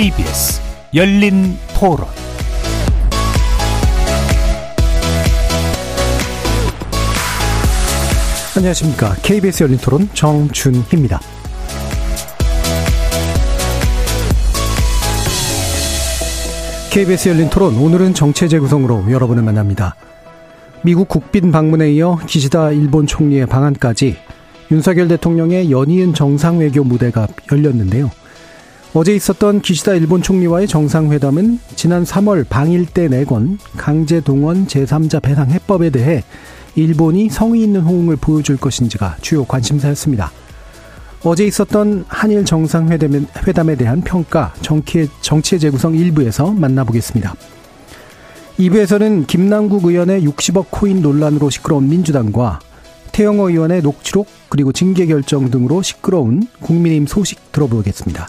KBS 열린 토론 안녕하십니까. KBS 열린 토론 정준희입니다. KBS 열린 토론 오늘은 정체 재구성으로 여러분을 만납니다. 미국 국빈 방문에 이어 기시다 일본 총리의 방한까지 윤석열 대통령의 연이은 정상 외교 무대가 열렸는데요. 어제 있었던 기시다 일본 총리와의 정상회담은 지난 3월 방일 때 내건 강제 동원 제3자 배상 해법에 대해 일본이 성의 있는 호응을 보여줄 것인지가 주요 관심사였습니다. 어제 있었던 한일 정상회담에 대한 평가, 정치의, 정치의 재구성 일부에서 만나보겠습니다. 2부에서는 김남국 의원의 60억 코인 논란으로 시끄러운 민주당과 태영호 의원의 녹취록 그리고 징계 결정 등으로 시끄러운 국민의힘 소식 들어보겠습니다.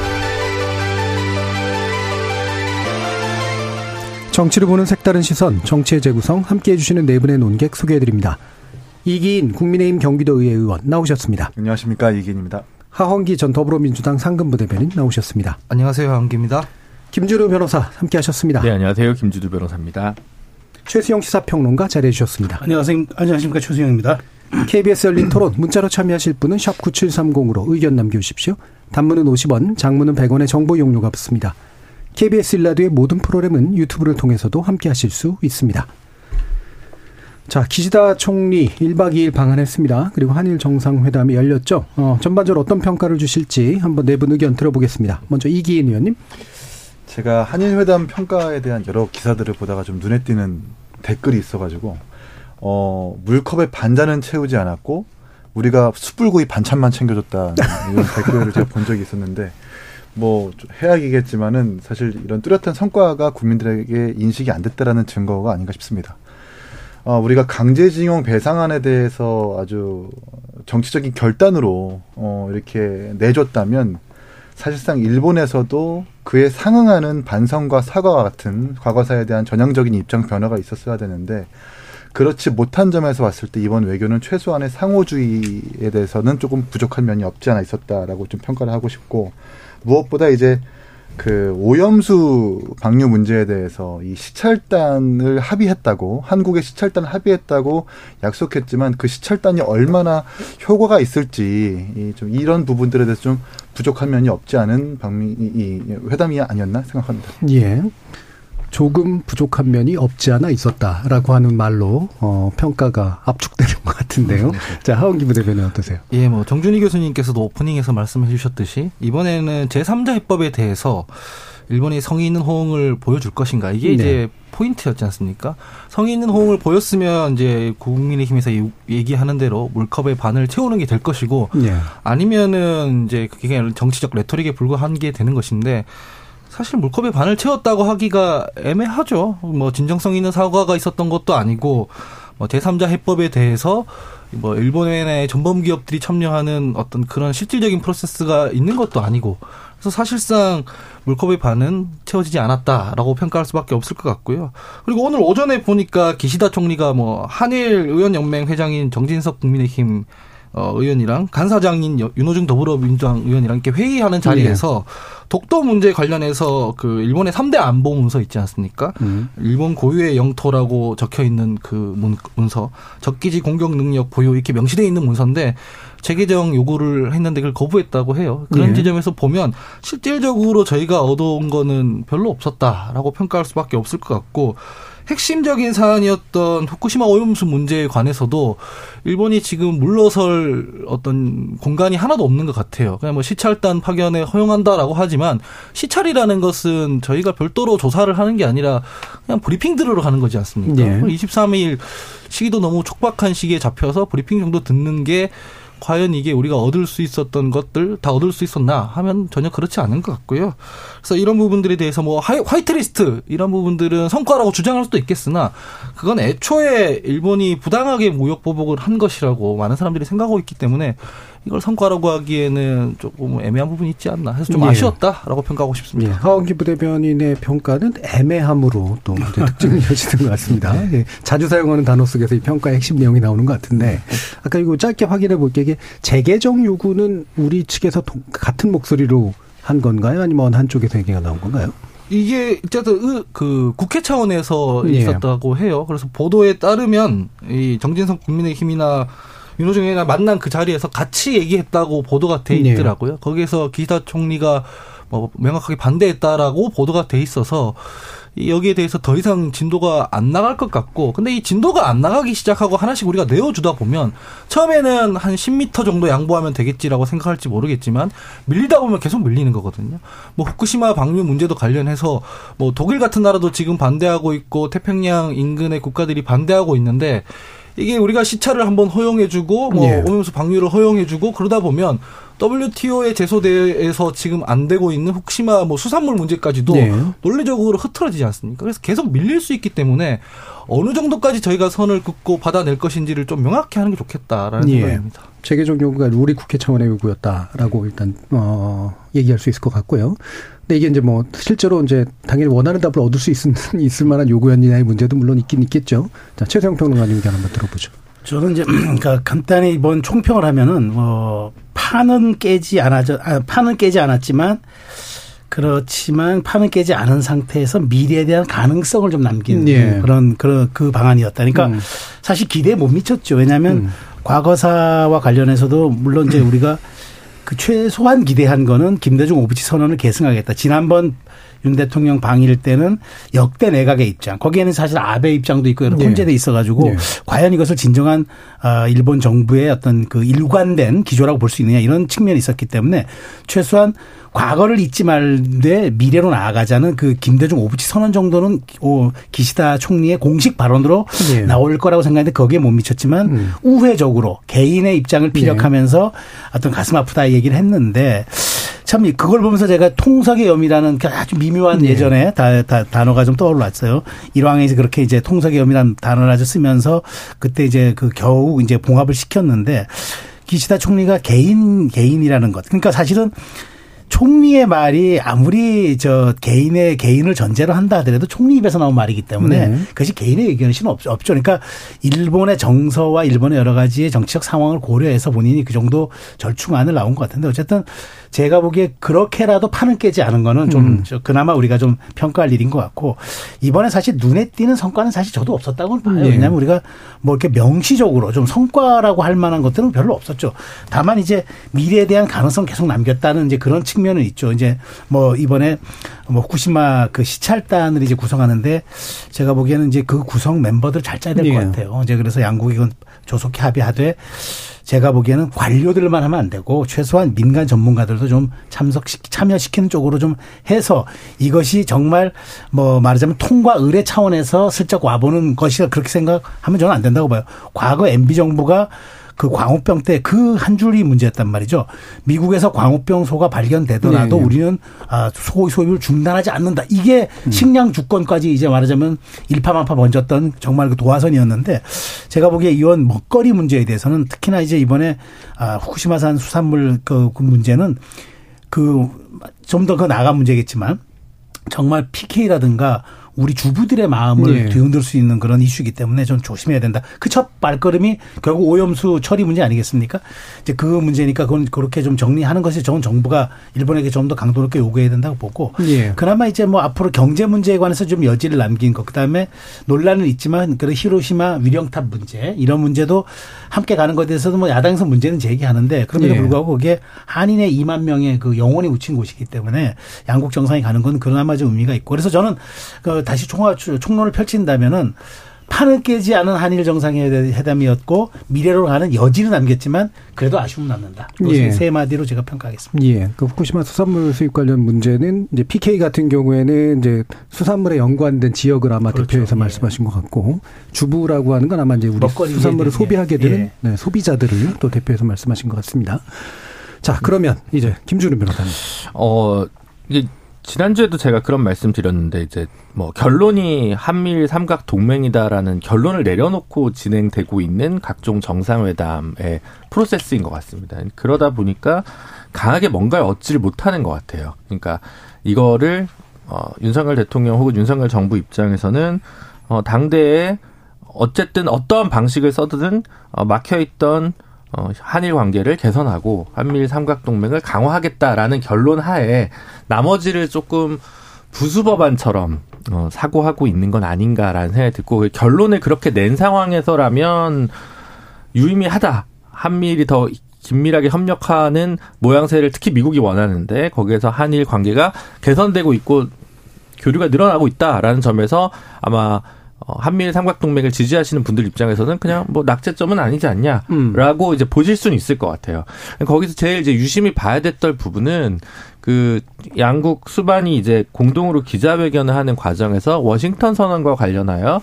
정치를 보는 색다른 시선, 정치의 재구성 함께해 주시는 네 분의 논객 소개해드립니다. 이기인 국민의힘 경기도의회 의원 나오셨습니다. 안녕하십니까 이기인입니다. 하헌기 전 더불어민주당 상근부 대변인 나오셨습니다. 안녕하세요 하헌기입니다. 김주루 변호사 함께하셨습니다. 네 안녕하세요 김주루 변호사입니다. 최수영 시사평론가 자리해 주셨습니다. 안녕하세요. 안녕하십니까 최수영입니다. KBS 열린 토론 문자로 참여하실 분은 샵 9730으로 의견 남겨주십시오. 단문은 50원, 장문은 100원의 정보 용료가 붙습니다. KBS 일라드의 모든 프로그램은 유튜브를 통해서도 함께 하실 수 있습니다. 자, 기시다 총리 1박 2일 방한했습니다. 그리고 한일 정상회담이 열렸죠. 어, 전반적으로 어떤 평가를 주실지 한번 네 분 의견 들어보겠습니다. 먼저 이기인 의원님. 제가 한일 회담 평가에 대한 여러 기사들을 보다가 좀 눈에 띄는 댓글이 있어 가지고 어, 물컵에 반잔은 채우지 않았고 우리가 숯불구이 반찬만 챙겨줬다 이런 댓글을 제가 본 적이 있었는데 뭐 해악이겠지만은 사실 이런 뚜렷한 성과가 국민들에게 인식이 안 됐다라는 증거가 아닌가 싶습니다. 어, 우리가 강제징용 배상안에 대해서 아주 정치적인 결단으로 어, 이렇게 내줬다면 사실상 일본에서도 그에 상응하는 반성과 사과와 같은 과거사에 대한 전향적인 입장 변화가 있었어야 되는데 그렇지 못한 점에서 봤을 때 이번 외교는 최소한의 상호주의에 대해서는 조금 부족한 면이 없지 않아 있었다라고 좀 평가를 하고 싶고 무엇보다 이제 그 오염수 방류 문제에 대해서 이 시찰단을 합의했다고 한국의 시찰단 합의했다고 약속했지만 그 시찰단이 얼마나 효과가 있을지 좀 이런 부분들에 대해서 좀 부족한 면이 없지 않은 방미 이 회담이 아니었나 생각합니다. 예. 조금 부족한 면이 없지 않아 있었다라고 하는 말로 어, 평가가 압축되는 것 같은데요. 음, 네. 자 하원기 부대변인 어떠세요? 예, 뭐 정준희 교수님께서도 오프닝에서 말씀해 주셨듯이 이번에는 제3자 해법에 대해서 일본이 성의 있는 호응을 보여줄 것인가 이게 네. 이제 포인트였지 않습니까? 성의 있는 호응을 보였으면 이제 국민의힘에서 얘기하는 대로 물컵의 반을 채우는 게 될 것이고 네. 아니면은 이제 그게 정치적 레토릭에 불과한 게 되는 것인데 사실 물컵의 반을 채웠다고 하기가 애매하죠. 뭐 진정성 있는 사과가 있었던 것도 아니고 뭐 제3자 해법에 대해서 뭐 일본의 전범 기업들이 참여하는 어떤 그런 실질적인 프로세스가 있는 것도 아니고 그래서 사실상 물컵의 반은 채워지지 않았다라고 평가할 수밖에 없을 것 같고요. 그리고 오늘 오전에 보니까 기시다 총리가 뭐 한일 의원연맹 회장인 정진석 국민의힘 어, 의원이랑 간사장인 윤호중 더불어민주당 의원이랑 이렇게 회의하는 자리에서 네. 독도 문제 관련해서 그 일본의 3대 안보 문서 있지 않습니까? 음. 일본 고유의 영토라고 적혀 있는 그 문, 문서, 적기지 공격 능력 보유 이렇게 명시되어 있는 문서인데 재개정 요구를 했는데 그걸 거부했다고 해요. 그런 네. 지점에서 보면 실질적으로 저희가 얻어온 거는 별로 없었다라고 평가할 수밖에 없을 것 같고 핵심적인 사안이었던 후쿠시마 오염수 문제에 관해서도 일본이 지금 물러설 어떤 공간이 하나도 없는 것 같아요. 그냥 뭐 시찰단 파견에 허용한다라고 하지만 시찰이라는 것은 저희가 별도로 조사를 하는 게 아니라 그냥 브리핑 들으러 가는 거지 않습니까? 네. 23일 시기도 너무 촉박한 시기에 잡혀서 브리핑 정도 듣는 게 과연 이게 우리가 얻을 수 있었던 것들 다 얻을 수 있었나 하면 전혀 그렇지 않은 것 같고요. 그래서 이런 부분들에 대해서 뭐 하이, 화이트리스트 이런 부분들은 성과라고 주장할 수도 있겠으나 그건 애초에 일본이 부당하게 무역 보복을 한 것이라고 많은 사람들이 생각하고 있기 때문에 이걸 성과라고 하기에는 조금 애매한 부분이 있지 않나 해서 좀 예. 아쉬웠다라고 평가하고 싶습니다. 예, 하원기 부대변인의 평가는 애매함으로 또 특징이 이어지는 것 같습니다. 예, 자주 사용하는 단어 속에서 이 평가의 핵심 내용이 나오는 것 같은데 아까 이거 짧게 확인해 볼게 이게 재개정 요구는 우리 측에서 동- 같은 목소리로 한 건가요? 아니면 한쪽에서 얘기가 나온 건가요? 이게 어쨌든 의- 그 국회 차원에서 예. 있었다고 해요. 그래서 보도에 따르면 이 정진석 국민의힘이나 윤호중 의원이나 만난 그 자리에서 같이 얘기했다고 보도가 돼 예. 있더라고요. 거기에서 기시다 총리가 뭐 명확하게 반대했다라고 보도가 돼 있어서 이 여기에 대해서 더 이상 진도가 안 나갈 것 같고 근데 이 진도가 안 나가기 시작하고 하나씩 우리가 내어주다 보면 처음에는 한 10m 정도 양보하면 되겠지라고 생각할지 모르겠지만 밀리다 보면 계속 밀리는 거거든요. 뭐 후쿠시마 방류 문제도 관련해서 뭐 독일 같은 나라도 지금 반대하고 있고 태평양 인근의 국가들이 반대하고 있는데 이게 우리가 시차를 한번 허용해주고 뭐 예. 오염수 방류를 허용해주고 그러다 보면 WTO의 제소대에서 지금 안 되고 있는 후쿠시마 뭐 수산물 문제까지도 예. 논리적으로 흐트러지지 않습니까? 그래서 계속 밀릴 수 있기 때문에 어느 정도까지 저희가 선을 긋고 받아낼 것인지를 좀 명확히 하는 게 좋겠다라는 예. 생각입니다. 재개정 요구가 우리 국회 차원의 요구였다라고 일단 어 얘기할 수 있을 것 같고요. 근데 이게 이제 뭐 실제로 이제 당연히 원하는 답을 얻을 수 있을, 있을 만한 요구였느냐의 문제도 물론 있긴 있겠죠. 자 최세영 평론가님 의견 한번 들어보죠. 저는 이제 그러니까 간단히 이번 총평을 하면은 뭐 판은 깨지 않아져 아, 판은 깨지 않았지만 그렇지만 판은 깨지 않은 상태에서 미래에 대한 가능성을 좀 남긴 예. 그런 그런 그 방안이었다. 그러니까 음. 사실 기대에 못 미쳤죠. 왜냐하면 음. 과거사와 관련해서도 물론 이제 우리가 그 최소한 기대한 거는 김대중 오부치 선언을 계승하겠다. 지난번 윤 대통령 방일 때는 역대 내각의 입장. 거기에는 사실 아베 입장도 있고 여러 네. 혼재돼 있어가지고 네. 과연 이것을 진정한 아, 일본 정부의 어떤 그 일관된 기조라고 볼 수 있느냐 이런 측면이 있었기 때문에 최소한 과거를 잊지 말되 미래로 나아가자는 그 김대중 오부치 선언 정도는 오, 기시다 총리의 공식 발언으로 네. 나올 거라고 생각했는데 거기에 못 미쳤지만 음. 우회적으로 개인의 입장을 피력하면서 어떤 가슴 아프다 얘기를 했는데 참 그걸 보면서 제가 통석의 염이라는 그 아주 미묘한 네. 예전에 다, 다, 단어가 좀 떠올랐어요. 일왕에서 그렇게 이제 통석의 염이라는 단어를 아주 쓰면서 그때 이제 그 겨우 이제 봉합을 시켰는데 기시다 총리가 개인 개인이라는 것. 그러니까 사실은 총리의 말이 아무리 저 개인의 개인을 전제로 한다 하더라도 총리 입에서 나온 말이기 때문에 네. 그것이 개인의 의견일 수는 없- 없죠. 그러니까 일본의 정서와 일본의 여러 가지의 정치적 상황을 고려해서 본인이 그 정도 절충안을 나온 것 같은데 어쨌든 제가 보기에 그렇게라도 판을 깨지 않은 거는 좀 음. 저 그나마 우리가 좀 평가할 일인 것 같고 이번에 사실 눈에 띄는 성과는 사실 저도 없었다고 봐요. 예. 왜냐하면 우리가 뭐 이렇게 명시적으로 좀 성과라고 할 만한 것들은 별로 없었죠. 다만 이제 미래에 대한 가능성 계속 남겼다는 이제 그런 측면 은 있죠. 이제 뭐 이번에 뭐 후쿠시마 그 시찰단을 이제 구성하는데 제가 보기에는 이제 그 구성 멤버들 잘 짜야 될것 예. 같아요. 이제 그래서 양국이 이건 조속히 합의하되 제가 보기에는 관료들만 하면 안 되고 최소한 민간 전문가들도 좀 참석 참여시키는 쪽으로 좀 해서 이것이 정말 뭐 말하자면 통과 의뢰 차원에서 슬쩍 와보는 것이라 그렇게 생각하면 저는 안 된다고 봐요. 과거 MB 정부가 그 광우병 때 그 한 줄이 문제였단 말이죠. 미국에서 광우병 소가 발견되더라도 네. 우리는 아, 소 소유를 중단하지 않는다. 이게 식량 주권까지 이제 말하자면 일파만파 번졌던 정말 그 도화선이었는데 제가 보기에 이원 먹거리 문제에 대해서는 특히나 이제 이번에 아, 후쿠시마산 수산물 그, 그 문제는 그 좀 더 그 나간 문제겠지만 정말 PK라든가 우리 주부들의 마음을 네. 뒤흔들 수 있는 그런 이슈이기 때문에 좀 조심해야 된다. 그 첫 발걸음이 결국 오염수 처리 문제 아니겠습니까? 이제 그 문제니까 그건 그렇게 좀 정리하는 것이 좋은 정부가 일본에게 좀 더 강도 높게 요구해야 된다고 보고 예. 그나마 이제 뭐 앞으로 경제 문제에 관해서 좀 여지를 남긴 것 그다음에 논란은 있지만 그 히로시마 위령탑 문제 이런 문제도 함께 가는 것에 대해서도 뭐 야당에서 문제는 제기하는데 그럼에도 예. 불구하고 거기에 한인의 2만 명의 그 영혼이 묻힌 곳이기 때문에 양국 정상이 가는 건 그나마 좀 의미가 있고 그래서 저는 그 다시 총화 총론을 펼친다면은 판을 깨지 않은 한일 정상회담이었고 미래로 가는 여지는 남겼지만 그래도 아쉬움 남는다. 예. 세 마디로 제가 평가하겠습니다. 예. 그 후쿠시마 수산물 수입 관련 문제는 이제 PK 같은 경우에는 이제 수산물에 연관된 지역을 아마 그렇죠. 대표해서 예. 말씀하신 것 같고 주부라고 하는 건 아마 이제 우리 수산물을. 소비하게 되는 예. 네, 소비자들을 또 대표해서 말씀하신 것 같습니다. 자, 그러면 이제 김준우 변호사님. 어, 이게 지난주에도 제가 그런 말씀 드렸는데 이제 뭐 결론이 한미일 삼각 동맹이다라는 결론을 내려놓고 진행되고 있는 각종 정상회담의 프로세스인 것 같습니다. 그러다 보니까 강하게 뭔가를 얻지를 못하는 것 같아요. 그러니까 이거를 어, 윤석열 대통령 혹은 윤석열 정부 입장에서는 어, 당대에 어쨌든 어떠한 방식을 써든 어, 막혀있던 어, 한일 관계를 개선하고 한미일 삼각동맹을 강화하겠다라는 결론 하에 나머지를 조금 부수법안처럼 어, 사고하고 있는 건 아닌가라는 생각이 듣고 그 결론을 그렇게 낸 상황에서라면 유의미하다. 한미일이 더 긴밀하게 협력하는 모양새를 특히 미국이 원하는데 거기에서 한일 관계가 개선되고 있고 교류가 늘어나고 있다라는 점에서 아마 어, 한미일 삼각동맹을 지지하시는 분들 입장에서는 그냥 뭐 낙제점은 아니지 않냐라고 이제 보실 수는 있을 것 같아요. 거기서 제일 이제 유심히 봐야 됐던 부분은 그 양국 수반이 이제 공동으로 기자회견을 하는 과정에서 워싱턴 선언과 관련하여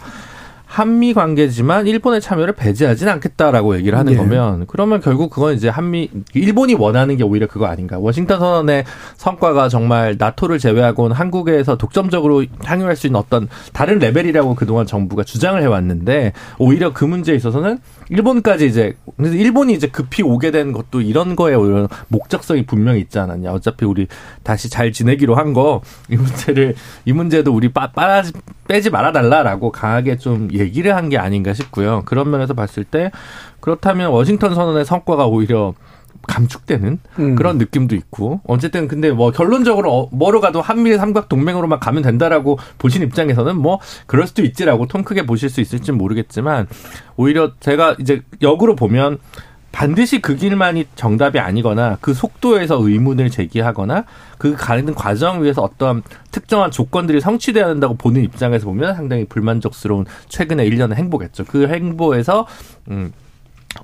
한미 관계지만 일본의 참여를 배제하진 않겠다라고 얘기를 하는 예. 거면 그러면 결국 그건 이제 한미 일본이 원하는 게 오히려 그거 아닌가. 워싱턴 선언의 성과가 정말 나토를 제외하고는 한국에서 독점적으로 향유할 수 있는 어떤 다른 레벨이라고 그동안 정부가 주장을 해왔는데 오히려 그 문제에 있어서는 일본까지 이제 그래서 일본이 이제 급히 오게 된 것도 이런 거에 오히려 목적성이 분명히 있지 않았냐. 어차피 우리 다시 잘 지내기로 한 거 이 문제를 이 문제도 우리 빠, 빠지 빼지 말아 달라라고 강하게 좀 얘기를 한 게 아닌가 싶고요. 그런 면에서 봤을 때 그렇다면 워싱턴 선언의 성과가 오히려 감축되는 음. 그런 느낌도 있고 어쨌든 근데 뭐 결론적으로 어, 뭐로 가도 한미일 삼각 동맹으로만 가면 된다라고 보신 입장에서는 뭐 그럴 수도 있지라고 통 크게 보실 수 있을지 는 모르겠지만 오히려 제가 이제 역으로 보면 반드시 그 길만이 정답이 아니거나 그 속도에서 의문을 제기하거나 그 가는 과정 위에서 어떤 특정한 조건들이 성취돼야 한다고 보는 입장에서 보면 상당히 불만족스러운 최근의 일련의 행보겠죠. 그 행보에서 음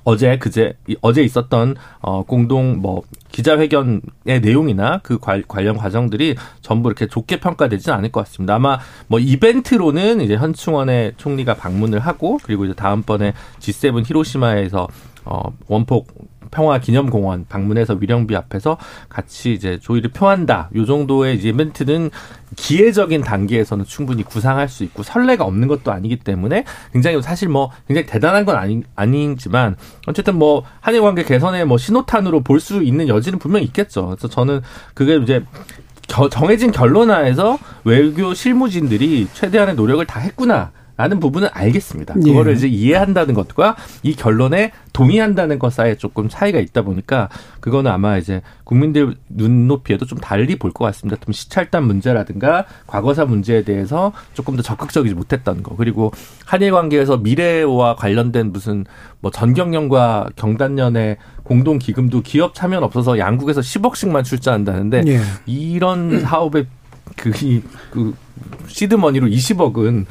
어제 그제 이- 어제 있었던 어 공동 뭐 기자회견의 내용이나 그 관- 관련 과정들이 전부 이렇게 좋게 평가되지는 않을 것 같습니다. 아마 뭐 이벤트로는 이제 현충원의 총리가 방문을 하고 그리고 이제 다음번에 G7 히로시마에서 어 원폭 평화 기념공원 방문해서 위령비 앞에서 같이 이제 조의를 표한다. 요 정도의 이제 이벤트는 기회적인 단계에서는 충분히 구상할 수 있고 설레가 없는 것도 아니기 때문에 굉장히 사실 뭐 굉장히 대단한 건 아니, 아니지만 어쨌든 뭐 한일 관계 개선의 뭐 신호탄으로 볼 수 있는 여지는 분명히 있겠죠. 그래서 저는 그게 이제 겨- 정해진 결론하에서 외교 실무진들이 최대한의 노력을 다 했구나. 라는 부분은 알겠습니다. 예. 그거를 이제 이해한다는 것과 이 결론에 동의한다는 것 사이에 조금 차이가 있다 보니까 그거는 아마 이제 국민들 눈높이에도 좀 달리 볼 것 같습니다. 좀 시찰단 문제라든가 과거사 문제에 대해서 조금 더 적극적이지 못했던 거 그리고 한일 관계에서 미래와 관련된 무슨 뭐 전경련과 경단련의 공동 기금도 기업 참여는 없어서 양국에서 10억씩만 출자한다는데 예. 이런 사업에 그, 이, 그, 시드머니로 20억은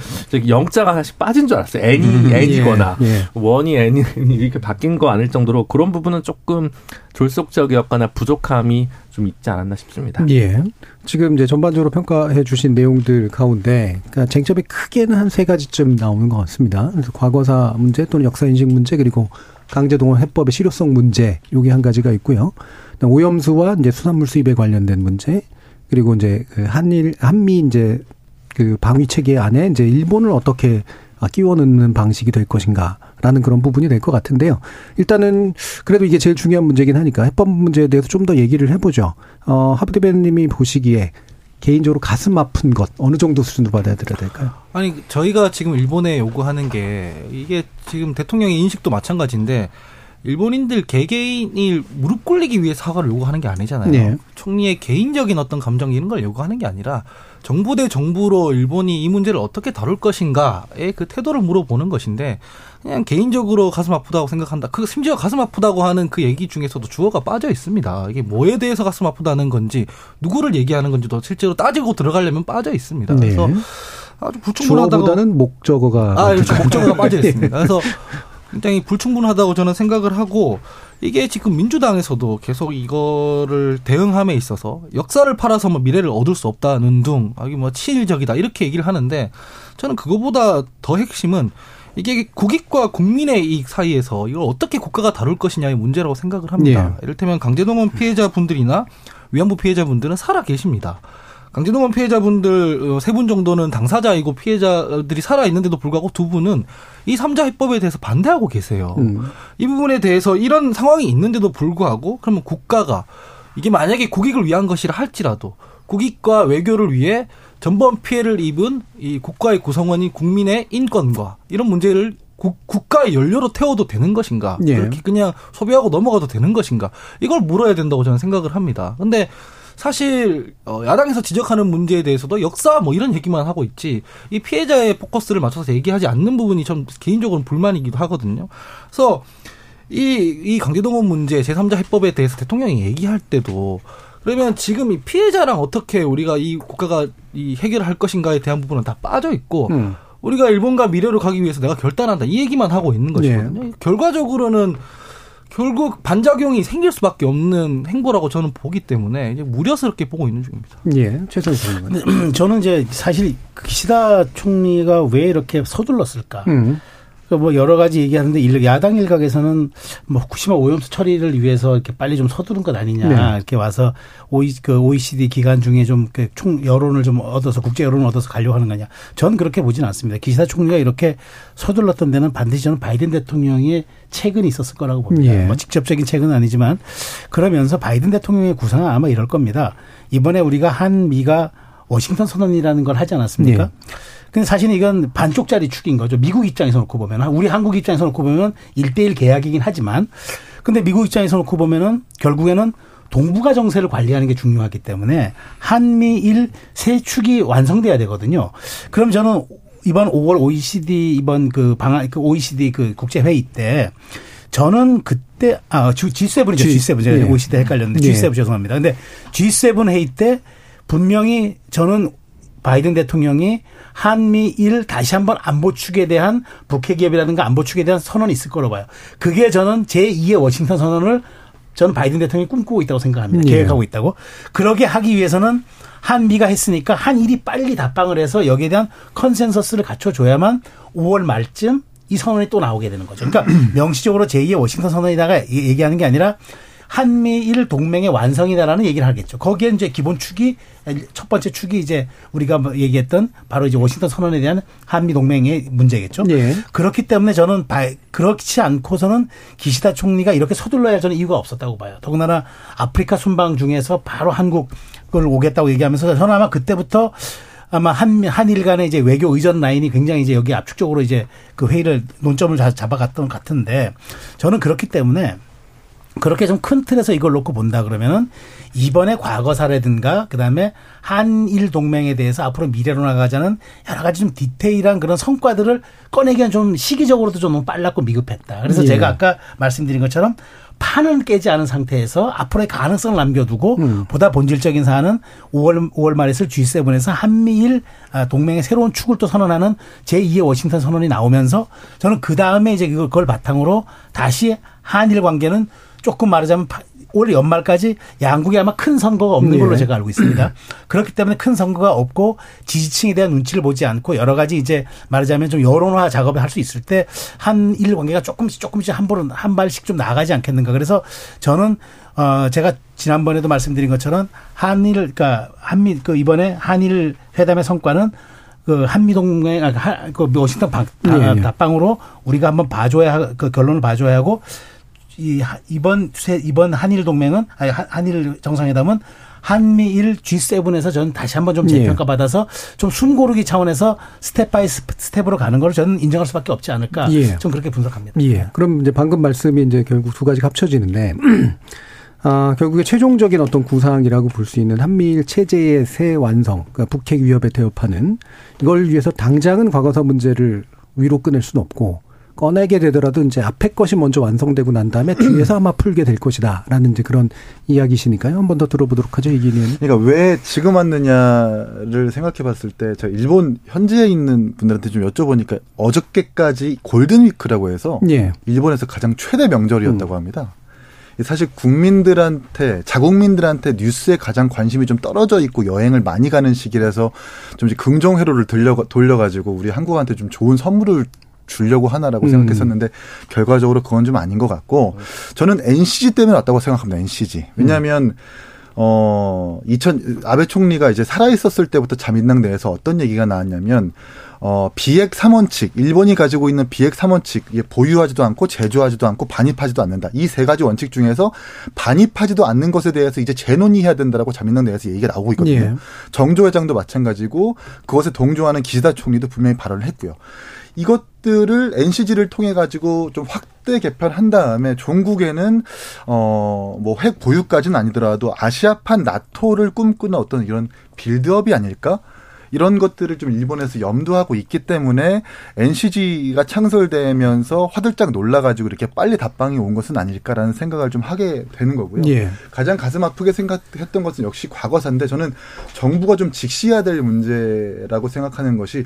영자가 하나씩 빠진 줄 알았어요. N이 N이거나 예, 예. 원이 N이 이렇게 바뀐 거 아닐 정도로 그런 부분은 조금 졸속적이었거나 부족함이 좀 있지 않았나 싶습니다. 예. 지금 이제 전반적으로 평가해 주신 내용들 가운데 그러니까 쟁점이 크게는 한 세 가지쯤 나오는 것 같습니다. 그래서 과거사 문제 또는 역사 인식 문제 그리고 강제동원 해법의 실효성 문제 요게 한 가지가 있고요. 오염수와 이제 수산물 수입에 관련된 문제 그리고 이제 그 한일 한미 이제 그 방위 체계 안에 이제 일본을 어떻게 아, 끼워 넣는 방식이 될 것인가라는 그런 부분이 될 것 같은데요. 일단은 그래도 이게 제일 중요한 문제긴 하니까 해법 문제에 대해서 좀 더 얘기를 해보죠. 어, 하브디벤님이 보시기에 개인적으로 가슴 아픈 것 어느 정도 수준으로 받아들여야 될까요? 아니 저희가 지금 일본에 요구하는 게 이게 지금 대통령의 인식도 마찬가지인데 일본인들 개개인이 무릎 꿇리기 위해 사과를 요구하는 게 아니잖아요. 네. 총리의 개인적인 어떤 감정 이런 걸 요구하는 게 아니라 정부 대 정부로 일본이 이 문제를 어떻게 다룰 것인가의 그 태도를 물어보는 것인데 그냥 개인적으로 가슴 아프다고 생각한다. 그 심지어 가슴 아프다고 하는 그 얘기 중에서도 주어가 빠져 있습니다. 이게 뭐에 대해서 가슴 아프다는 건지 누구를 얘기하는 건지도 실제로 따지고 들어가려면 빠져 있습니다. 네. 그래서 아주 불충분하다고. 주어보다는 목적어가 아, 그렇죠. 목적어가 빠져 있습니다. 그래서 굉장히 불충분하다고 저는 생각을 하고 이게 지금 민주당에서도 계속 이거를 대응함에 있어서 역사를 팔아서 뭐 미래를 얻을 수 없다는 둥, 아기 뭐 친일적이다 이렇게 얘기를 하는데 저는 그거보다 더 핵심은 이게 국익과 국민의 이익 사이에서 이걸 어떻게 국가가 다룰 것이냐의 문제라고 생각을 합니다. 예. 이를테면 강제동원 피해자분들이나 위안부 피해자분들은 살아 계십니다. 강제동원 피해자분들 세 분 정도는 당사자이고 피해자들이 살아 있는데도 불구하고 두 분은 이 삼자 해법에 대해서 반대하고 계세요. 음. 이 부분에 대해서 이런 상황이 있는데도 불구하고 그러면 국가가 이게 만약에 국익을 위한 것이라 할지라도 국익과 외교를 위해 전범 피해를 입은 이 국가의 구성원인 국민의 인권과 이런 문제를 국, 국가의 연료로 태워도 되는 것인가? 예. 그렇게 그냥 소비하고 넘어가도 되는 것인가? 이걸 물어야 된다고 저는 생각을 합니다. 근데 사실 어, 야당에서 지적하는 문제에 대해서도 역사 뭐 이런 얘기만 하고 있지 이 피해자의 포커스를 맞춰서 얘기하지 않는 부분이 좀 개인적으로는 불만이기도 하거든요. 그래서 이, 이 강제동원 문제 제3자 해법에 대해서 대통령이 얘기할 때도 그러면 지금 이 피해자랑 어떻게 우리가 이 국가가 이 해결을 할 것인가에 대한 부분은 다 빠져 있고 음. 우리가 일본과 미래로 가기 위해서 내가 결단한다 이 얘기만 하고 있는 것이거든요. 결과적으로는 결국 반작용이 생길 수밖에 없는 행보라고 저는 보기 때문에 이제 무려스럽게 보고 있는 중입니다. 예, 최선 의원. 저는 이제 사실 기시다 총리가 왜 이렇게 서둘렀을까? 음. 그뭐 여러 가지 얘기하는데 일- 야당 일각에서는 뭐 후쿠시마 오염수 처리를 위해서 이렇게 빨리 좀 서두른 것 아니냐 네. 이렇게 와서 오이 그 OECD 기간 중에 좀그총 여론을 좀 얻어서 국제 여론을 얻어서 가려고 하는 거냐? 전 그렇게 보지는 않습니다. 기시다 총리가 이렇게 서둘렀던 데는 반드시 저는 바이든 대통령의 책은이 있었을 거라고 봅니다. 예. 뭐 직접적인 책은 아니지만 그러면서 바이든 대통령의 구상은 아마 이럴 겁니다. 이번에 우리가 한미가 워싱턴 선언이라는 걸 하지 않았습니까? 네. 근데 사실은 이건 반쪽짜리 축인 거죠. 미국 입장에서 놓고 보면. 우리 한국 입장에서 놓고 보면 1대1 계약이긴 하지만 근데 미국 입장에서 놓고 보면은 결국에는 동북아 정세를 관리하는 게 중요하기 때문에 한미일 세 축이 완성돼야 되거든요. 그럼 저는 이번 5월 OECD 이번 그 방안 그 OECD 그 국제 회의 때 저는 그때 아 G- G7이죠 G- G7 제가 예. OECD 헷갈렸는데 예. G7 죄송합니다. 근데 G7 회의 때 분명히 저는 바이든 대통령이 한미일 다시 한번 안보 축에 대한 북핵 기업이라든가 안보 축에 대한 선언이 있을 거로 봐요. 그게 저는 제2의 워싱턴 선언을 저는 바이든 대통령이 꿈꾸고 있다고 생각합니다. 예. 계획하고 있다고. 그렇게 하기 위해서는 한미가 했으니까 한일이 빨리 답방을 해서 여기에 대한 consensus를 갖춰줘야만 5월 말쯤 이 선언이 또 나오게 되는 거죠. 그러니까 명시적으로 제2의 워싱턴 선언이다라고 얘기하는 게 아니라 한미일 동맹의 완성이다라는 얘기를 하겠죠. 거기에 이제 기본 축이 첫 번째 축이 이제 우리가 뭐 얘기했던 바로 이제 워싱턴 선언에 대한 한미 동맹의 문제겠죠. 예. 그렇기 때문에 저는 바- 그렇지 않고서는 기시다 총리가 이렇게 서둘러야 저는 이유가 없었다고 봐요. 더군다나 아프리카 순방 중에서 바로 한국을 오겠다고 얘기하면서 저는 아마 그때부터 아마 한, 한일 간의 이제 외교 의전 라인이 굉장히 이제 여기 압축적으로 이제 그 회의를 논점을 잡- 잡아갔던 것 같은데 저는 그렇기 때문에 그렇게 좀 큰 틀에서 이걸 놓고 본다 그러면은 이번에 과거사라든가 그다음에 한일 동맹에 대해서 앞으로 미래로 나가자는 여러 가지 좀 디테일한 그런 성과들을 꺼내기엔 좀 시기적으로도 좀 너무 빨랐고 미급했다. 그래서 예. 제가 아까 말씀드린 것처럼 판은 깨지 않은 상태에서 앞으로의 가능성을 남겨두고 음. 보다 본질적인 사안은 5월 5월 말에 있을 G7에서 한미일 아, 동맹의 새로운 축을 또 선언하는 제2의 워싱턴 선언이 나오면서 저는 그 다음에 이제 그걸 그걸 바탕으로 다시 한일 관계는 조금 말하자면 파- 올 연말까지 양국이 아마 큰 선거가 없는 걸로 예. 제가 알고 있습니다. 그렇기 때문에 큰 선거가 없고 지지층에 대한 눈치를 보지 않고 여러 가지 이제 말하자면 좀 여론화 작업을 할 수 있을 때 한일 관계가 조금씩 조금씩 한 번은 한 발씩 좀 나가지 않겠는가. 그래서 저는 어 제가 지난번에도 말씀드린 것처럼 한일 그러니까 한미 그 이번에 한일 회담의 성과는 그 한미 동맹 아, 하- 그 워싱턴 방, 아, 예, 예. 답방으로 우리가 한번 봐줘야 하- 그 결론을 봐줘야 하고 이 하- 이번 세- 이번 한일 동맹은 아니 한- 한일 정상회담은 한미일 G7에서 저는 다시 한번 좀 재평가 받아서 좀 숨고르기 차원에서 step by step- step으로 가는 걸 저는 인정할 수밖에 없지 않을까. 예. 좀 그렇게 분석합니다. 예. 그럼 이제 방금 말씀이 이제 결국 두 가지 합쳐지는데, 아, 결국에 최종적인 어떤 구상이라고 볼 수 있는 한미일 체제의 새 완성, 그러니까 북핵 위협에 대응하는 이걸 위해서 당장은 과거사 문제를 위로 꺼낼 수는 없고, 꺼내게 되더라도 이제 앞에 것이 먼저 완성되고 난 다음에 뒤에서 아마 풀게 될 것이다라는 이제 그런 이야기시니까요. 한 번 더 들어보도록 하죠, 이기님. 그러니까 왜 지금 왔느냐를 생각해 봤을 때, 저 일본 현지에 있는 분들한테 좀 여쭤보니까 어저께까지 골든 위크라고 해서 예. 일본에서 가장 최대 명절이었다고 합니다. 사실 국민들한테 자국민들한테 뉴스에 가장 관심이 좀 떨어져 있고 여행을 많이 가는 시기라서 좀 이제 긍정 회로를 돌려 돌려가지고 우리 한국한테 좀 좋은 선물을 주려고 하나라고 음. 생각했었는데 결과적으로 그건 좀 아닌 것 같고 저는 NCG 때문에 왔다고 생각합니다. NCG 왜냐하면 어, 2000, 아베 총리가 이제 살아있었을 때부터 자민당 내에서 어떤 얘기가 나왔냐면, 어, 비핵 3원칙, 일본이 가지고 있는 비핵 3원칙, 이게 보유하지도 않고 제조하지도 않고 반입하지도 않는다. 이 세 가지 원칙 중에서 반입하지도 않는 것에 대해서 이제 재논의해야 된다라고 자민당 내에서 얘기가 나오고 있거든요. 예. 정조 회장도 마찬가지고 그것에 동조하는 기시다 총리도 분명히 발언을 했고요. 이것 들을 NCG를 통해 가지고 좀 확대 개편한 다음에 종국에는 어 뭐 핵 보유까지는 아니더라도 아시아판 나토를 꿈꾸는 어떤 이런 빌드업이 아닐까? 이런 것들을 좀 일본에서 염두하고 있기 때문에 NCG가 창설되면서 화들짝 놀라가지고 이렇게 빨리 답방이 온 것은 아닐까라는 생각을 좀 하게 되는 거고요. 예. 가장 가슴 아프게 생각했던 것은 역시 과거사인데 저는 정부가 좀 직시해야 될 문제라고 생각하는 것이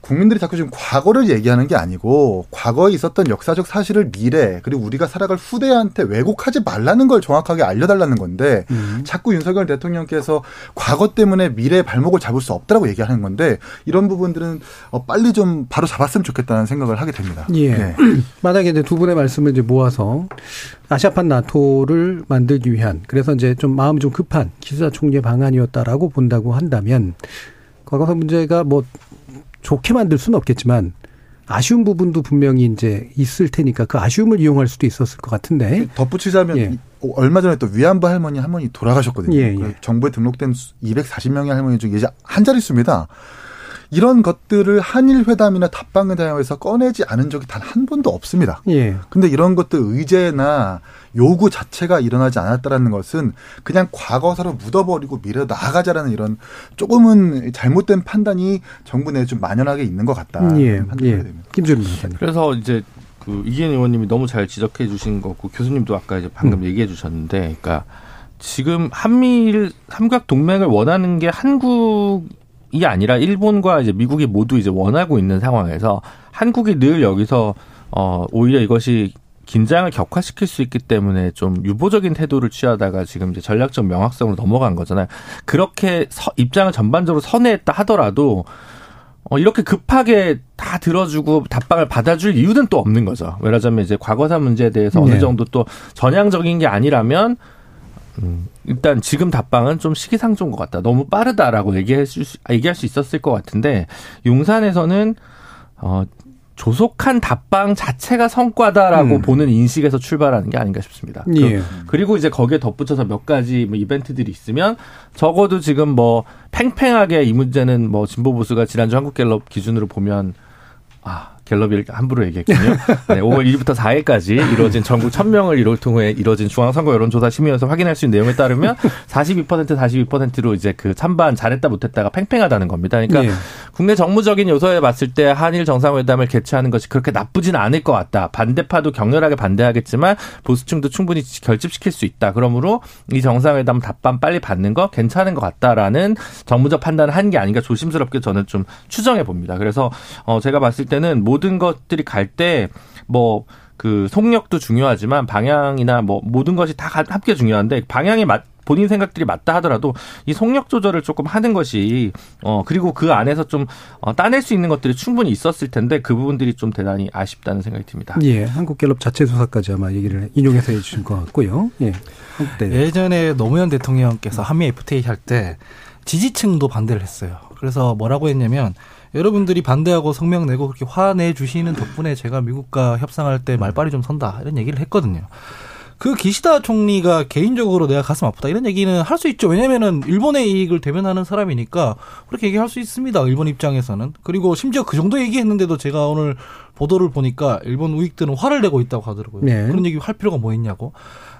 국민들이 자꾸 지금 과거를 얘기하는 게 아니고 과거에 있었던 역사적 사실을 미래 그리고 우리가 살아갈 후대한테 왜곡하지 말라는 걸 정확하게 알려달라는 건데 음. 자꾸 윤석열 대통령께서 과거 때문에 미래의 발목을 잡을 수 없다라고 얘기하는 건데 이런 부분들은 어, 빨리 좀 바로 잡았으면 좋겠다는 생각을 하게 됩니다. 예. 네. 만약에 이제 두 분의 말씀을 이제 모아서 아시아판 나토를 만들기 위한 그래서 이제 좀 마음이 좀 급한 기수사 총리의 방안이었다라고 본다고 한다면 과거사 문제가 뭐 좋게 만들 수는 없겠지만 아쉬운 부분도 분명히 이제 있을 테니까 그 아쉬움을 이용할 수도 있었을 것 같은데 덧붙이자면 예. 이- 어, 얼마 전에 또 위안부 할머니 한 분이 돌아가셨거든요. 예, 예. 그 정부에 등록된 240명의 할머니 중에 이제 한 자릿수입니다. 이런 것들을 한일 회담이나 답방 회담에서 꺼내지 않은 적이 단 한 번도 없습니다. 예. 근데 이런 것들 의제나 요구 자체가 일어나지 않았다라는 것은 그냥 과거사로 묻어버리고 미래로 나아가자라는 이런 조금은 잘못된 판단이 정부 내에 좀 만연하게 있는 것 같다. 예. 예. 됩니다. 김준일 변호사님. 그래서 이제 그 이기현 의원님이 너무 잘 지적해 주신 거고 교수님도 아까 이제 방금 얘기해 주셨는데, 그러니까 지금 한미일 삼각 동맹을 원하는 게 한국 이 아니라 일본과 이제 미국이 모두 이제 원하고 있는 상황에서 한국이 늘 여기서 어 오히려 이것이 긴장을 격화시킬 수 있기 때문에 좀 유보적인 태도를 취하다가 지금 이제 전략적 명확성으로 넘어간 거잖아요. 그렇게 서- 입장을 전반적으로 선회했다 하더라도 어, 이렇게 급하게 다 들어주고 답방을 받아줄 이유는 또 없는 거죠. 왜냐하면 이제 과거사 문제에 대해서 네. 어느 정도 또 전향적인 게 아니라면 음, 일단 지금 답방은 좀 시기상조인 것 같다. 너무 빠르다라고 얘기할 수, 얘기할 수 있었을 것 같은데 용산에서는 어, 조속한 답방 자체가 성과다라고 음. 보는 인식에서 출발하는 게 아닌가 싶습니다. 그 예. 그리고 이제 거기에 덧붙여서 몇 가지 뭐 이벤트들이 있으면 적어도 지금 뭐 팽팽하게 이 문제는 뭐 진보 보수가 지난주 한국갤럽 기준으로 보면 아 갤럽이 함부로 얘기했군요. 네, 5월 1일부터 4일까지 이루어진 전국 1000명을 이룰 통해 이루어진 중앙선거 여론조사 심의에서 확인할 수 있는 내용에 따르면 42% 42%로 이제 그 찬반 잘했다 못했다가 팽팽하다는 겁니다. 그러니까 예. 국내 정무적인 요소에 봤을 때 한일 정상회담을 개최하는 것이 그렇게 나쁘진 않을 것 같다. 반대파도 격렬하게 반대하겠지만 보수층도 충분히 결집시킬 수 있다. 그러므로 이 정상회담 답반 빨리 받는 거 괜찮은 것 같다라는 정무적 판단을 한 게 아닌가 조심스럽게 저는 좀 추정해 봅니다. 그래서 어 제가 봤을 때는 모든 것들이 갈때뭐 그 속력도 중요하지만 방향이나 뭐 모든 것이 다 함께 중요한데 방향이 맞 본인 생각들이 맞다 하더라도 이 속력 조절을 조금 하는 것이 어 그리고 그 안에서 좀 어, 따낼 수 있는 것들이 충분히 있었을 텐데 그 부분들이 좀 대단히 아쉽다는 생각이 듭니다. 예. 한국갤럽 자체 조사까지 아마 얘기를 인용해서 해주신 것 같고요. 예. 한국대. 예전에 노무현 대통령께서 한미 FTA 할 때 지지층도 반대를 했어요. 그래서 뭐라고 했냐면 여러분들이 반대하고 성명 내고 그렇게 화내 주시는 덕분에 제가 미국과 협상할 때 말빨이 좀 선다 이런 얘기를 했거든요. 그 기시다 총리가 개인적으로 내가 가슴 아프다 이런 얘기는 할 수 있죠. 왜냐면은 일본의 이익을 대변하는 사람이니까 그렇게 얘기할 수 있습니다. 일본 입장에서는. 그리고 심지어 그 정도 얘기했는데도 제가 오늘 보도를 보니까 일본 우익들은 화를 내고 있다고 하더라고요. 네. 그런 얘기 할 필요가 뭐 있냐고.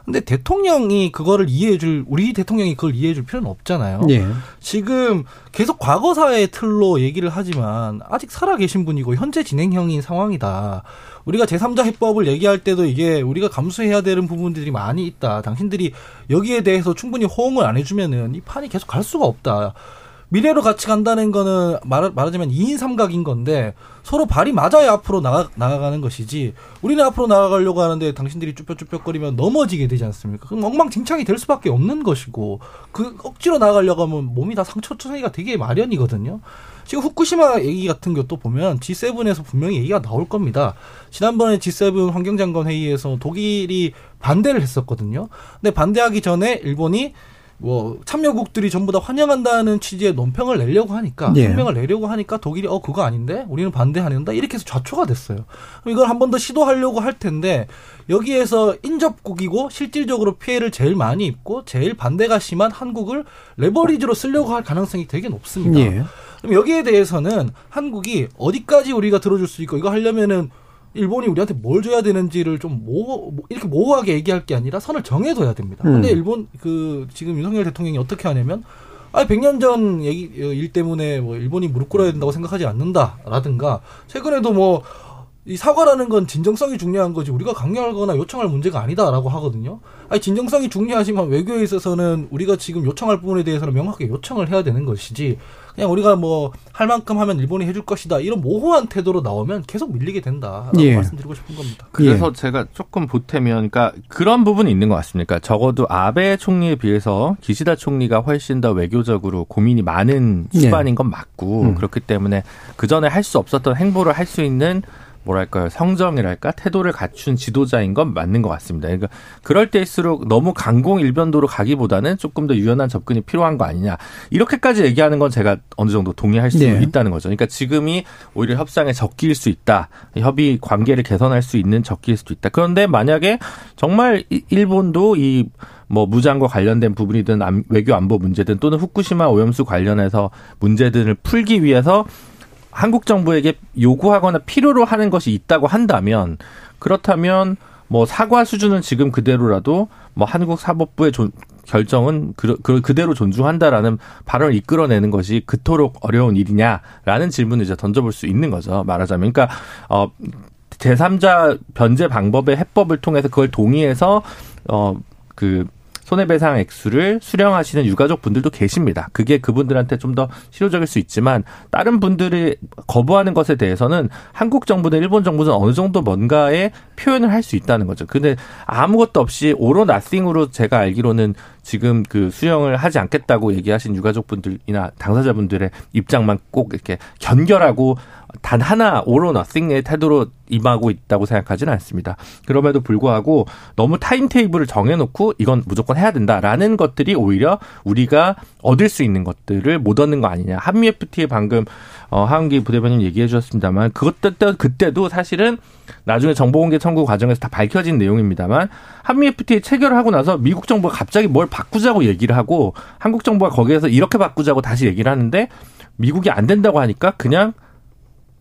근데 대통령이 그거를 이해해줄 우리 대통령이 그걸 이해해줄 필요는 없잖아요. 예. 지금 계속 과거사의 틀로 얘기를 하지만 아직 살아계신 분이고 현재 진행형인 상황이다. 우리가 제3자 해법을 얘기할 때도 이게 우리가 감수해야 되는 부분들이 많이 있다. 당신들이 여기에 대해서 충분히 호응을 안 해주면은 이 판이 계속 갈 수가 없다. 미래로 같이 간다는 거는 말, 말하자면 2인 삼각인 건데 서로 발이 맞아야 앞으로 나가, 나가는 것이지 우리는 앞으로 나아가려고 하는데 당신들이 쭈뼛쭈뼛거리면 넘어지게 되지 않습니까? 그럼 엉망진창이 될 수밖에 없는 것이고 그 억지로 나가려고 하면 몸이 다 상처투성이가 되게 마련이거든요. 지금 후쿠시마 얘기 같은 것도 보면 G7에서 분명히 얘기가 나올 겁니다. 지난번에 G7 환경장관 회의에서 독일이 반대를 했었거든요. 근데 반대하기 전에 일본이 뭐 참여국들이 전부 다 환영한다는 취지의 논평을 내려고 하니까 예. 성명을 내려고 하니까 독일이 어 그거 아닌데 우리는 반대하는다 이렇게 해서 좌초가 됐어요. 이걸 한 번 더 시도하려고 할 텐데 여기에서 인접국이고 실질적으로 피해를 제일 많이 입고 제일 반대가 심한 한국을 레버리지로 쓰려고 할 가능성이 되게 높습니다. 예. 그럼 여기에 대해서는 한국이 어디까지 우리가 들어줄 수 있고 이거 하려면은 일본이 우리한테 뭘 줘야 되는지를 좀 모, 모- 이렇게 모호하게 얘기할 게 아니라 선을 정해둬야 됩니다. 음. 근데 일본 그 지금 윤석열 대통령이 어떻게 하냐면 아 100년 전 얘기 어, 일 때문에 뭐 일본이 무릎 꿇어야 된다고 생각하지 않는다라든가 최근에도 뭐 이 사과라는 건 진정성이 중요한 거지 우리가 강요하거나 요청할 문제가 아니다라고 하거든요. 아니 진정성이 중요하지만 외교에 있어서는 우리가 지금 요청할 부분에 대해서는 명확하게 요청을 해야 되는 것이지 그냥 우리가 뭐 할 만큼 하면 일본이 해줄 것이다 이런 모호한 태도로 나오면 계속 밀리게 된다라고 예. 말씀드리고 싶은 겁니다. 그래서 예. 제가 조금 보태면, 그러니까 그런 부분이 있는 것 같습니다. 그러니까 적어도 아베 총리에 비해서 기시다 총리가 훨씬 더 외교적으로 고민이 많은 예. 수반인 건 맞고 음. 그렇기 때문에 그 전에 할 수 없었던 행보를 할 수 있는 뭐랄까요 성정이랄까 태도를 갖춘 지도자인 건 맞는 것 같습니다. 그러니까 그럴 때일수록 너무 강공 일변도로 가기보다는 조금 더 유연한 접근이 필요한 거 아니냐 이렇게까지 얘기하는 건 제가 어느 정도 동의할 수 네. 있다는 거죠. 그러니까 지금이 오히려 협상의 적기일 수 있다. 협의 관계를 개선할 수 있는 적기일 수도 있다. 그런데 만약에 정말 이- 일본도 이뭐 무장과 관련된 부분이든 안- 외교 안보 문제든 또는 후쿠시마 오염수 관련해서 문제들을 풀기 위해서 한국 정부에게 요구하거나 필요로 하는 것이 있다고 한다면 그렇다면 뭐 사과 수준은 지금 그대로라도 뭐 한국 사법부의 존- 결정은 그, 그 그대로 존중한다라는 발언을 이끌어내는 것이 그토록 어려운 일이냐라는 질문을 이제 던져볼 수 있는 거죠. 말하자면 그러니까 어 제3자 변제 방법의 해법을 통해서 그걸 동의해서 어 그 손해배상 액수를 수령하시는 유가족 분들도 계십니다. 그게 그분들한테 좀 더 실효적일 수 있지만 다른 분들이 거부하는 것에 대해서는 한국 정부든 일본 정부든 어느 정도 뭔가의 표현을 할 수 있다는 거죠. 근데 아무것도 없이 오로 나싱으로 제가 알기로는 지금 그 수령을 하지 않겠다고 얘기하신 유가족 분들이나 당사자분들의 입장만 꼭 이렇게 견결하고 단 하나 오로 너싱의 태도로 임하고 있다고 생각하지는 않습니다. 그럼에도 불구하고 너무 타임테이블을 정해놓고 이건 무조건 해야 된다라는 것들이 오히려 우리가 얻을 수 있는 것들을 못 얻는 거 아니냐. 한미 FTA 방금 어, 하은기 부대변인 얘기해 주셨습니다만 그것 때 그때도 사실은 나중에 정보공개 청구 과정에서 다 밝혀진 내용입니다만 한미 FTA 체결하고 나서 미국 정부가 갑자기 뭘 바꾸자고 얘기를 하고 한국 정부가 거기에서 이렇게 바꾸자고 다시 얘기를 하는데 미국이 안 된다고 하니까 그냥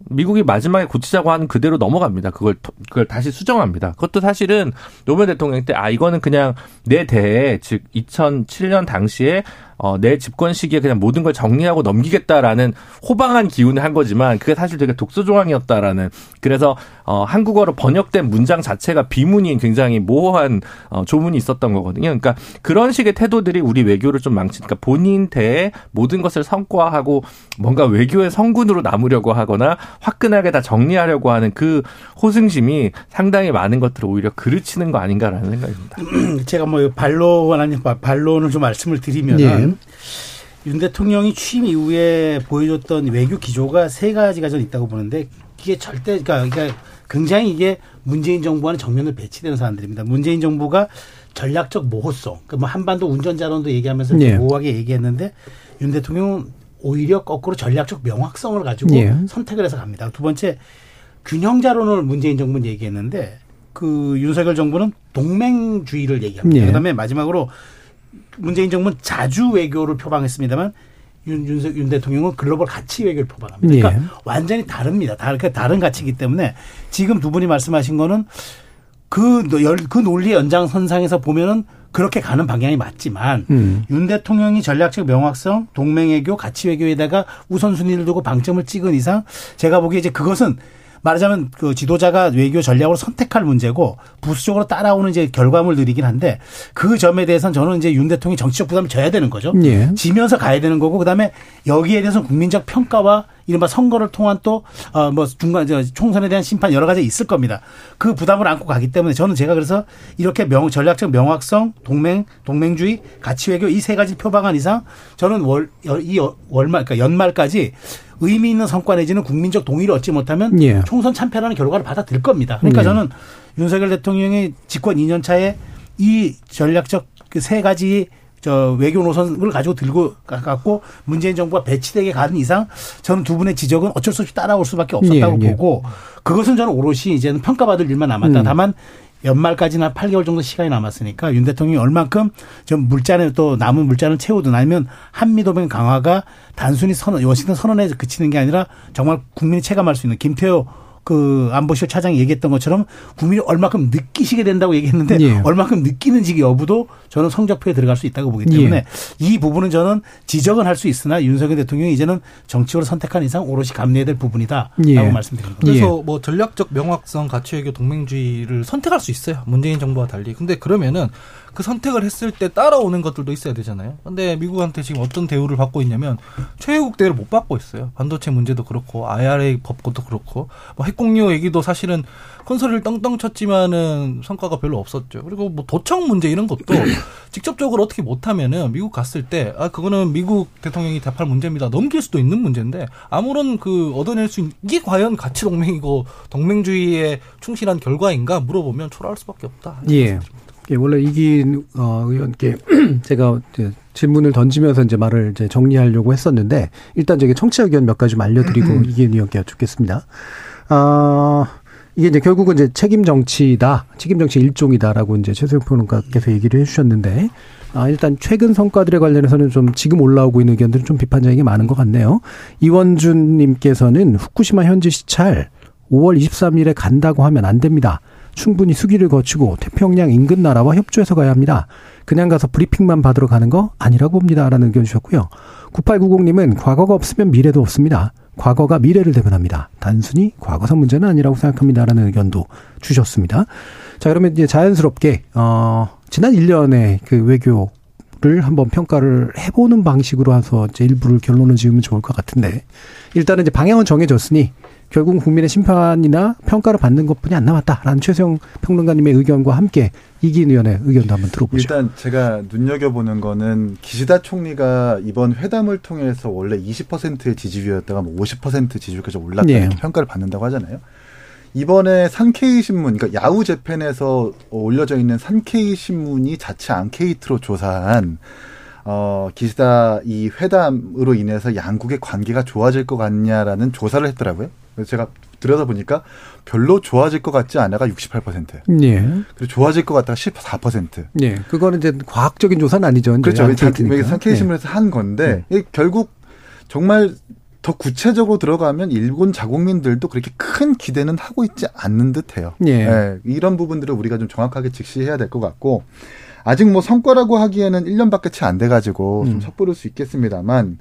미국이 마지막에 고치자고 하는 그대로 넘어갑니다. 그걸 그걸 다시 수정합니다. 그것도 사실은 노무현 대통령 때 아 이거는 그냥 내 대에 즉 2007년 당시에 어, 내 집권 시기에 그냥 모든 걸 정리하고 넘기겠다라는 호방한 기운을 한 거지만 그게 사실 되게 독소 조항이었다라는 그래서 어, 한국어로 번역된 문장 자체가 비문이 굉장히 모호한 어, 조문이 있었던 거거든요. 그러니까 그런 식의 태도들이 우리 외교를 좀 망치니까 본인 대에 모든 것을 성과하고 뭔가 외교의 성군으로 남으려고 하거나 화끈하게 다 정리하려고 하는 그 호승심이 상당히 많은 것들을 오히려 그르치는 거 아닌가라는 생각입니다. 제가 뭐 반론 아니 반론을 좀 말씀을 드리면 예. 윤 대통령이 취임 이후에 보여줬던 외교 기조가 세 가지가 저는 있다고 보는데 이게 절대 그러니까, 그러니까 굉장히 이게 문재인 정부와는 정면을 배치되는 사람들입니다. 문재인 정부가 전략적 모호성, 그뭐 한반도 운전자론도 얘기하면서 예. 모호하게 얘기했는데 윤 대통령은 오히려 거꾸로 전략적 명확성을 가지고 예. 선택을 해서 갑니다. 두 번째 균형자론을 문재인 정부는 얘기했는데 그 윤석열 정부는 동맹주의를 얘기합니다. 예. 그다음에 마지막으로 문재인 정부는 자주 외교를 표방했습니다만 윤, 윤, 윤 대통령은 글로벌 가치 외교를 표방합니다. 그러니까 예. 완전히 다릅니다. 다른, 그러니까 다른 가치이기 때문에 지금 두 분이 말씀하신 거는 그, 열- 그 논리의 연장선상에서 보면은 그렇게 가는 방향이 맞지만 음. 윤 대통령이 전략적 명확성, 동맹 외교, 가치 외교에다가 우선순위를 두고 방점을 찍은 이상 제가 보기에 이제 그것은 말하자면 그 지도자가 외교 전략으로 선택할 문제고 부수적으로 따라오는 이제 결과물들이긴 한데 그 점에 대해서는 저는 이제 윤 대통령이 정치적 부담을 져야 되는 거죠. 예. 지면서 가야 되는 거고 그다음에 여기에 대해서 국민적 평가와 이른바 선거를 통한 또 어 뭐 중간 저 총선에 대한 심판 여러 가지 있을 겁니다. 그 부담을 안고 가기 때문에 저는 제가 그래서 이렇게 명 전략적 명확성, 동맹, 동맹주의, 가치 외교 이 세 가지 표방한 이상 저는 월 이 월말 그러니까 연말까지 의미 있는 성과 내지는 국민적 동의를 얻지 못하면 예. 총선 참패라는 결과를 받아들일 겁니다. 그러니까 예. 저는 윤석열 대통령이 집권 2년 차에 이 전략적 그 세 가지 저 외교 노선을 가지고 들고 갖고 문재인 정부가 배치되게 가는 이상 저는 두 분의 지적은 어쩔 수 없이 따라올 수밖에 없었다고 예, 예. 보고 그것은 저는 오롯이 이제는 평가받을 일만 남았다. 음. 다만 연말까지나 8개월 정도 시간이 남았으니까 윤 대통령이 얼만큼 좀 물잔을 또 남은 물잔을 채우든 아니면 한미도맹 강화가 단순히 선언, 워싱턴 선언에 그치는 게 아니라 정말 국민이 체감할 수 있는 김태호 그 안보실 차장이 얘기했던 것처럼 국민이 얼마큼 느끼시게 된다고 얘기했는데 예. 얼마큼 느끼는지 여부도 저는 성적표에 들어갈 수 있다고 보기 때문에 예. 이 부분은 저는 지적은 할 수 있으나 윤석열 대통령이 이제는 정치적으로 선택한 이상 오롯이 감내해야 될 부분이다라고 예. 말씀드립니다. 그래서 뭐 전략적 명확성, 가치외교, 동맹주의를 선택할 수 있어요. 문재인 정부와 달리. 근데 그러면은 그 선택을 했을 때 따라오는 것들도 있어야 되잖아요. 근데 미국한테 지금 어떤 대우를 받고 있냐면 최혜국 대우를 못 받고 있어요. 반도체 문제도 그렇고 IRA 법도 그렇고 뭐 핵공유 얘기도 사실은 컨설을 떵떵 쳤지만은 성과가 별로 없었죠. 그리고 뭐 도청 문제 이런 것도 직접적으로 어떻게 못하면은 미국 갔을 때 아 그거는 미국 대통령이 답할 문제입니다. 넘길 수도 있는 문제인데 아무런 그 얻어낼 수 있는 이게 과연 가치 동맹이고 동맹주의에 충실한 결과인가 물어보면 초라할 수밖에 없다. 예. 예, 원래 이긴 어, 의원께 제가 이제 질문을 던지면서 이제 말을 이제 정리하려고 했었는데 일단 저기 청취자 의견 몇 가지 좀 알려드리고 이긴 의원께 여쭙겠습니다. 아 이게 이제 결국은 이제 책임 정치다, 책임 정치 일종이다라고 이제 최소영 평론가께서 얘기를 해주셨는데 아 일단 최근 성과들에 관련해서는 좀 지금 올라오고 있는 의견들은 좀 비판적인 게 많은 것 같네요. 이원준 님께서는 후쿠시마 현지 시찰 5월 23일에 간다고 하면 안 됩니다. 충분히 수기를 거치고 태평양 인근 나라와 협조해서 가야 합니다. 그냥 가서 브리핑만 받으러 가는 거 아니라고 봅니다 라는 의견 주셨고요. 9890님은 과거가 없으면 미래도 없습니다. 과거가 미래를 대변합니다. 단순히 과거사 문제는 아니라고 생각합니다라는 의견도 주셨습니다. 자, 그러면 이제 자연스럽게 어 지난 1년의 그 외교를 한번 평가를 해보는 방식으로 해서 이제 일부를 결론을 지으면 좋을 것 같은데 일단은 이제 방향은 정해졌으니 결국 국민의 심판이나 평가를 받는 것뿐이 안 남았다라는 최수영 평론가님의 의견과 함께 이기인 의원의 의견도 한번 들어보죠. 일단 제가 눈여겨보는 거는 기시다 총리가 이번 회담을 통해서 원래 20%의 지지율이었다가 뭐 50% 지지율까지 올랐다 예. 이렇게 평가를 받는다고 하잖아요. 이번에 산케이 신문, 그러니까 야후 재팬에서 올려져 있는 산케이 신문이 자체 앙케이트로 조사한 어, 기시다 이 회담으로 인해서 양국의 관계가 좋아질 것 같냐라는 조사를 했더라고요. 제가 들여다보니까 별로 좋아질 것 같지 않아가 68%. 예. 그리고 좋아질 것 같다가 14%. 예. 그거는 이제 과학적인 조사는 아니죠. 그렇죠. 앙케이트니까. 여기 상케이 신문에서 한 건데 이게 결국 정말 더 구체적으로 들어가면 일본 자국민들도 그렇게 큰 기대는 하고 있지 않는 듯해요. 예. 예, 이런 부분들을 우리가 좀 정확하게 직시해야 될 것 같고 아직 뭐 성과라고 하기에는 1년밖에 채 안 돼가지고 좀 음. 섣부를 수 있겠습니다만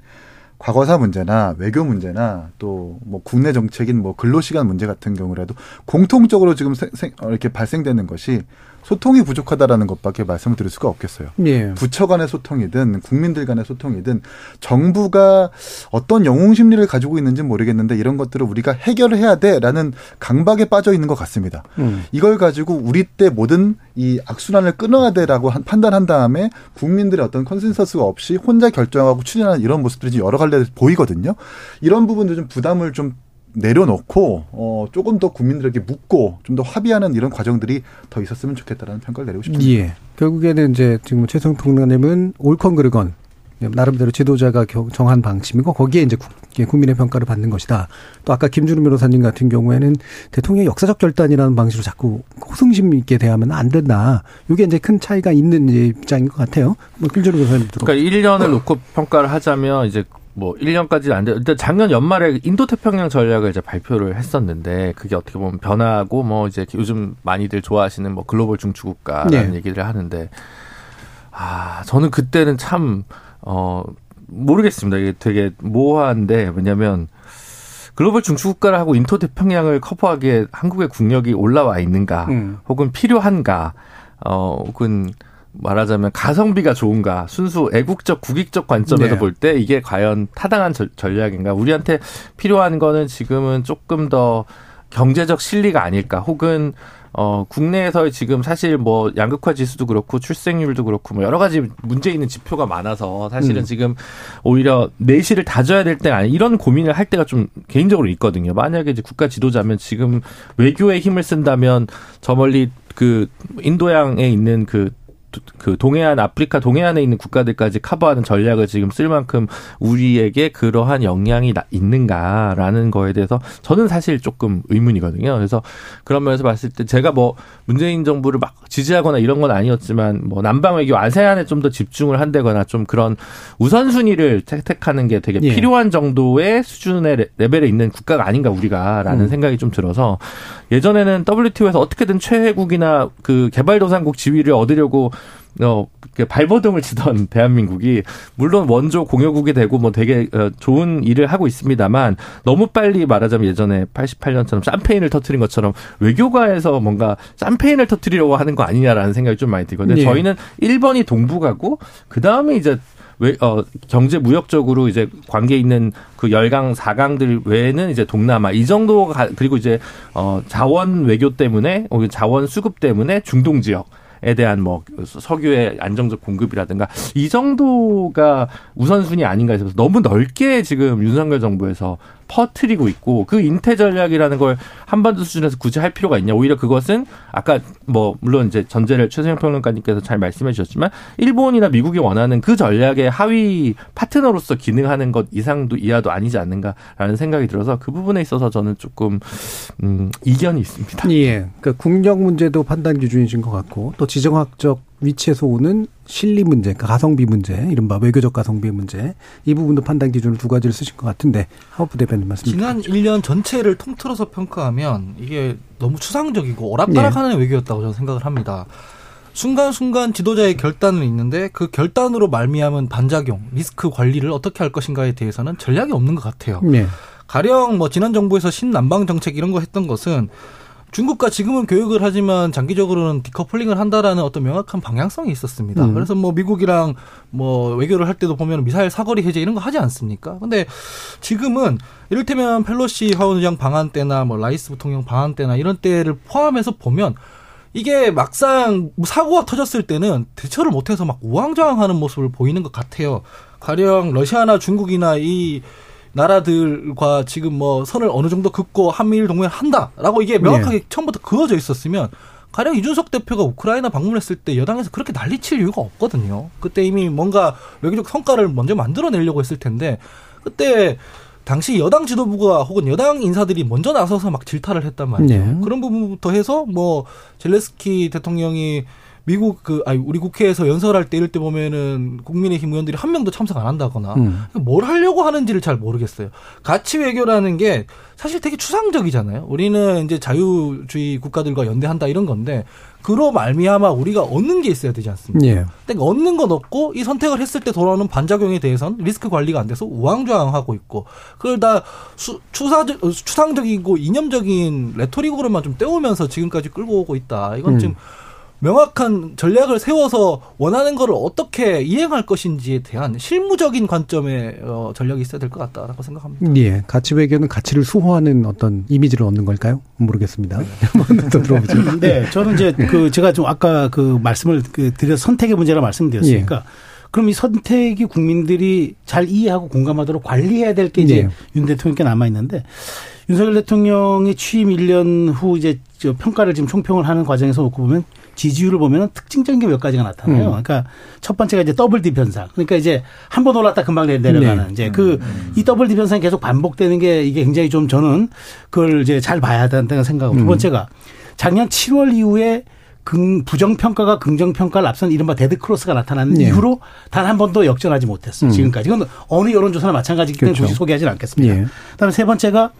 과거사 문제나 외교 문제나 또 뭐 국내 정책인 뭐 근로시간 문제 같은 경우라도 공통적으로 지금 생- 생- 어, 이렇게 발생되는 것이 소통이 부족하다라는 것밖에 말씀을 드릴 수가 없겠어요. 예. 부처 간의 소통이든 국민들 간의 소통이든 정부가 어떤 영웅 심리를 가지고 있는지 모르겠는데 이런 것들을 우리가 해결을 해야 돼라는 강박에 빠져 있는 것 같습니다. 음. 이걸 가지고 우리 때 모든 이 악순환을 끊어야 돼라고 한- 판단한 다음에 국민들의 어떤 consensus가 없이 혼자 결정하고 추진하는 이런 모습들이 여러 갈래 보이거든요. 이런 부분도 좀 부담을 좀 내려놓고 어 조금 더 국민들에게 묻고 좀 더 합의하는 이런 과정들이 더 있었으면 좋겠다라는 평가를 내리고 싶습니다. 예. 결국에는 이제 지금 최성 평론가님은 옳건 그르건 나름대로 지도자가 겨- 정한 방침이고 거기에 이제 국- 예, 국민의 평가를 받는 것이다. 또 아까 김준우 변호사님 같은 경우에는 대통령의 역사적 결단이라는 방식으로 자꾸 호승심 있게 대하면 안 된다. 이게 이제 큰 차이가 있는 이제 입장인 것 같아요. 뭐 김준우 변호사님 들어. 그러니까 1년을 놓고 평가를 하자면 이제 뭐 1년까지는 안 돼. 일단 작년 연말에 인도 태평양 전략을 이제 발표를 했었는데 그게 어떻게 보면 변화하고 뭐 이제 요즘 많이들 좋아하시는 뭐 글로벌 중추국가라는 네. 얘기를 하는데 아, 저는 그때는 참 어 모르겠습니다. 이게 되게 모호한데 왜냐면 글로벌 중추국가를 하고 인도 태평양을 커버하기에 한국의 국력이 올라와 있는가 음. 혹은 필요한가 어 혹은 말하자면 가성비가 좋은가 순수 애국적 국익적 관점에서 네. 볼때 이게 과연 타당한 절- 전략인가 우리한테 필요한 거는 지금은 조금 더 경제적 실리가 아닐까 혹은 어 국내에서 지금 사실 뭐 양극화 지수도 그렇고 출생률도 그렇고 뭐 여러 가지 문제 있는 지표가 많아서 사실은 음. 지금 오히려 내실을 다져야 될 때가 아니 이런 고민을 할 때가 좀 개인적으로 있거든요. 만약에 이제 국가 지도자면 지금 외교에 힘을 쓴다면 저 멀리 그 인도양에 있는 그 그 동해안 아프리카 동해안에 있는 국가들까지 커버하는 전략을 지금 쓸 만큼 우리에게 그러한 나- 있는가라는 거에 대해서 저는 사실 조금 의문이거든요. 그래서 그런 면에서 봤을 때 제가 뭐 문재인 정부를 막 지지하거나 이런 건 아니었지만 뭐 남방 외교 아세안에 좀 더 집중을 한다거나 좀 그런 우선순위를 택하는 게 되게 예. 필요한 정도의 수준의 레- 레벨에 있는 국가가 아닌가 우리가라는 음. 생각이 좀 들어서 예전에는 WTO에서 어떻게든 최혜국이나 그 개발도상국 지위를 얻으려고 어, 그 발버둥을 치던 대한민국이 물론 원조 공여국이 되고 뭐 되게 어, 좋은 일을 하고 있습니다만 너무 빨리 말하자면 예전에 88년처럼 샴페인을 터트린 것처럼 외교가에서 뭔가 샴페인을 터트리려고 하는 거 아니냐라는 생각이 좀 많이 들거든요. 예. 저희는 1번이 동북아고 그 다음에 이제 외, 어, 경제 무역적으로 이제 관계 있는 그 열강 사강들 외에는 이제 동남아 이 정도 가, 그리고 이제 어 자원 외교 때문에 어, 자원 수급 때문에 중동 지역 에 대한 뭐 석유의 안정적 공급이라든가 이 정도가 우선순위 아닌가 해서 너무 넓게 지금 윤석열 정부에서 퍼트리고 있고 그 인태 전략이라는 걸 한반도 수준에서 굳이 할 필요가 있냐 오히려 그것은 아까 뭐 물론 이제 전제를 최승영 평론가님께서 잘 말씀해 주셨지만 일본이나 미국이 원하는 그 전략의 하위 파트너로서 기능하는 것 이상도 이하도 아니지 않는가라는 생각이 들어서 그 부분에 있어서 저는 조금 음 이견이 있습니다. 예. 그러니까 국력 문제도 판단 기준이신 것 같고 또 지정학적 위치에서 오는 실리 문제, 그러니까 가성비 문제, 이른바 외교적 가성비 문제 이 부분도 판단 기준을 두 가지를 쓰신 것 같은데 하우프 대표님 말씀. 지난 1년 전체를 통틀어서 평가하면 이게 너무 추상적이고 오락가락하는 외교였다고 저는 생각을 합니다. 순간순간 지도자의 결단은 있는데 그 결단으로 말미암은 반작용, 리스크 관리를 어떻게 할 것인가에 대해서는 전략이 없는 것 같아요. 예. 가령 뭐 지난 정부에서 신남방 정책 이런 거 했던 것은 중국과 지금은 교육을 하지만 장기적으로는 디커플링을 한다라는 어떤 명확한 방향성이 있었습니다. 음. 그래서 뭐 미국이랑 뭐 외교를 할 때도 보면 미사일 사거리 해제 이런 거 하지 않습니까? 근데 지금은 이를테면 펠로시 하원의장 방한 때나 뭐 라이스 부통령 방한 때나 이런 때를 포함해서 보면 이게 막상 사고가 터졌을 때는 대처를 못해서 막 우왕좌왕하는 모습을 보이는 것 같아요. 가령 러시아나 중국이나 이 나라들과 지금 뭐 선을 어느 정도 긋고 한미일 동맹을 한다라고 이게 명확하게 처음부터 그어져 있었으면 가령 이준석 대표가 우크라이나 방문했을 때 여당에서 그렇게 난리칠 이유가 없거든요. 그때 이미 뭔가 외교적 성과를 먼저 만들어내려고 했을 텐데 그때 당시 여당 지도부가 혹은 여당 인사들이 먼저 나서서 막 질타를 했단 말이죠. 네. 그런 부분부터 해서 뭐 젤레스키 대통령이 미국 그 아니 우리 국회에서 연설할 때 이럴 때 보면은 국민의힘 의원들이 한 명도 참석 안 한다거나 음. 뭘 하려고 하는지를 잘 모르겠어요. 가치 외교라는 게 사실 되게 추상적이잖아요. 우리는 이제 자유주의 국가들과 연대한다 이런 건데 그로 말미암아 우리가 얻는 게 있어야 되지 않습니까? 예. 근데 얻는 건 없고 이 선택을 했을 때 돌아오는 반작용에 대해서는 리스크 관리가 안 돼서 우왕좌왕하고 있고 그걸 다 수, 추사적, 어, 추상적이고 이념적인 레토릭으로만 좀 때우면서 지금까지 끌고 오고 있다. 이건 음. 지금 명확한 전략을 세워서 원하는 거를 어떻게 이행할 것인지에 대한 실무적인 관점의 어, 전략이 있어야 될 것 같다라고 생각합니다. 예. 가치 외교는 가치를 수호하는 어떤 이미지를 얻는 걸까요? 모르겠습니다. 한번 더 들어보죠. 네, 저는 이제 그 제가 좀 아까 그 말씀을 그 드려 선택의 문제라 말씀드렸으니까 예. 그럼 이 선택이 국민들이 잘 이해하고 공감하도록 관리해야 될 게 이제 예. 윤 대통령께 남아 있는데 윤석열 대통령이 취임 1년 후 이제 저 평가를 지금 총평을 하는 과정에서 놓고 보면 지지율을 보면은 특징적인 게 몇 가지가 나타나요. 음. 그러니까 첫 번째가 이제 더블 디 편상. 그러니까 이제 한 번 올랐다 금방 내- 내려가는 네. 이제 그 이 double dip 현상이 계속 반복되는 게 이게 굉장히 좀 저는 그걸 이제 잘 봐야 된다는 생각하고 두 음. 번째가 작년 7월 이후에 긍, 부정평가가 긍정평가를 앞선 이른바 dead cross가 나타난 예. 이후로 단 한 번도 역전하지 못했어요. 음. 지금까지. 이건 어느 여론조사나 마찬가지이기 때문에 그렇죠. 굳이 소개하지는 않겠습니다. 예. 그다음에 세 번째가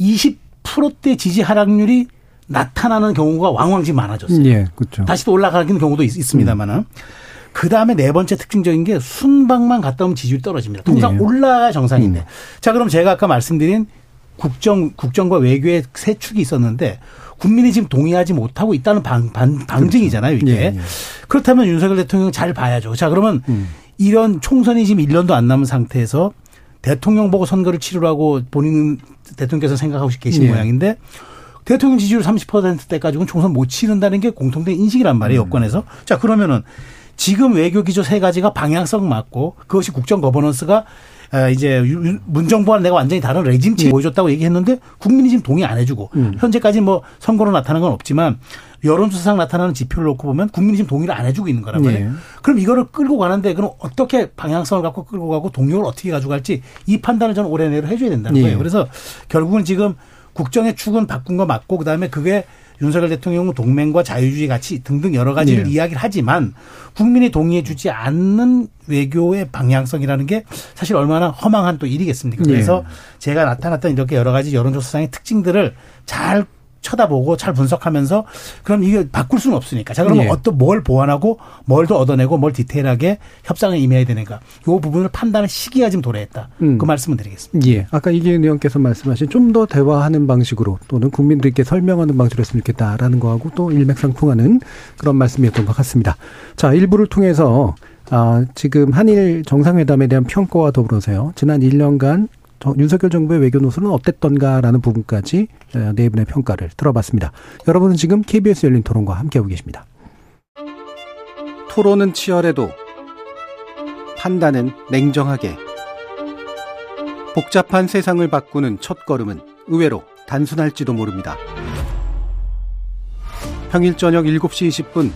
20%대 지지 하락률이 나타나는 경우가 왕왕 많아졌어요. 예, 그렇죠. 다시 또 올라가는 경우도 있, 습니다만은 그 다음에 네 번째 특징적인 게 순방만 갔다 오면 지지율이 떨어집니다. 통상 예. 올라야 정상인데. 자, 그럼 제가 아까 말씀드린 국정, 국정과 외교의 세 축이 있었는데 국민이 지금 동의하지 못하고 있다는 방, 방, 방증이잖아요, 이게. 예, 예. 그렇다면 윤석열 대통령 잘 봐야죠. 자, 그러면 음. 이런 총선이 지금 1년도 안 남은 상태에서 대통령 보고 선거를 치르라고 본인 대통령께서 생각하고 계신 예. 모양인데 대통령 지지율 30%대 가지고는 총선 못 치른다는 게 공통된 인식이란 말이에요, 여권에서. 자, 그러면은 지금 외교 기조 세 가지가 방향성 맞고 그것이 국정 거버넌스가 아, 이제 문정부와 내가 완전히 다른 레짐치 보여줬다고 얘기했는데 국민이 지금 동의 안 해주고 현재까지 뭐 선거로 나타난 건 없지만 여론조사상 나타나는 지표를 놓고 보면 국민이 지금 동의를 안 해주고 있는 거란 말이에요. 예. 그럼 이거를 끌고 가는데 그럼 어떻게 방향성을 갖고 끌고 가고 동력을 어떻게 가져갈지 이 판단을 저는 올해 내로 해줘야 된다는 예. 거예요. 그래서 결국은 지금 국정의 축은 바꾼 거 맞고 그다음에 그게 윤석열 대통령 동맹과 자유주의 가치 등등 여러 가지를 예. 이야기를 하지만 국민이 동의해주지 않는 외교의 방향성이라는 게 사실 얼마나 허망한 또 일이겠습니까? 그래서 예. 제가 나타났던 이렇게 여러 가지 여론조사상의 특징들을 잘 쳐다보고 잘 분석하면서 그럼 이게 바꿀 수는 없으니까. 자, 그러면 예. 어떤 뭘 보완하고 뭘 더 얻어내고 뭘 디테일하게 협상에 임해야 되는가. 이 부분을 판단할 시기가 지금 도래했다. 음. 그 말씀을 드리겠습니다. 예. 아까 이기현 의원께서 말씀하신 좀 더 대화하는 방식으로 또는 국민들께 설명하는 방식으로 했으면 좋겠다라는 거하고 또 일맥상통하는 그런 말씀이었던 것 같습니다. 자, 일부를 통해서 아, 지금 한일 정상회담에 대한 평가와 더불어서요. 지난 1년간 정- 윤석열 정부의 외교 노선은 어땠던가라는 부분까지 어, 네 분의 평가를 들어봤습니다. 여러분은 지금 KBS 열린 토론과 함께하고 계십니다. 토론은 치열해도 판단은 냉정하게 복잡한 세상을 바꾸는 첫 걸음은 의외로 단순할지도 모릅니다. 평일 저녁 7시 20분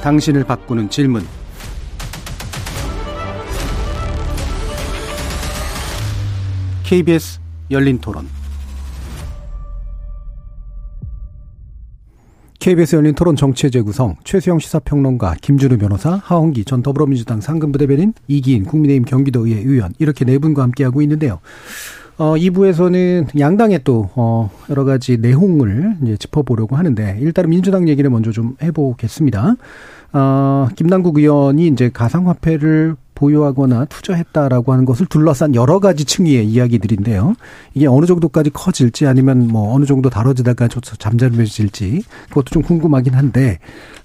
당신을 바꾸는 질문 KBS 열린 토론 KBS 열린 토론 정치의 재구성 최수영 시사평론가 김준우 변호사 하홍기 전 더불어민주당 상근부대변인 이기인 국민의힘 경기도의회 의원 이렇게 네 분과 함께하고 있는데요. 어, 2부에서는 양당의 또, 어, 여러 가지 내용을 이제 짚어보려고 하는데, 일단은 민주당 얘기를 먼저 좀 해보겠습니다. 어, 김남국 의원이 이제 가상화폐를 보유하거나 투자했다라고 하는 것을 둘러싼 여러 가지 층위의 이야기들인데요. 이게 어느 정도까지 커질지 아니면 뭐 어느 정도 다뤄지다가 좀 잠잠해질지 그것도 좀 궁금하긴 한데,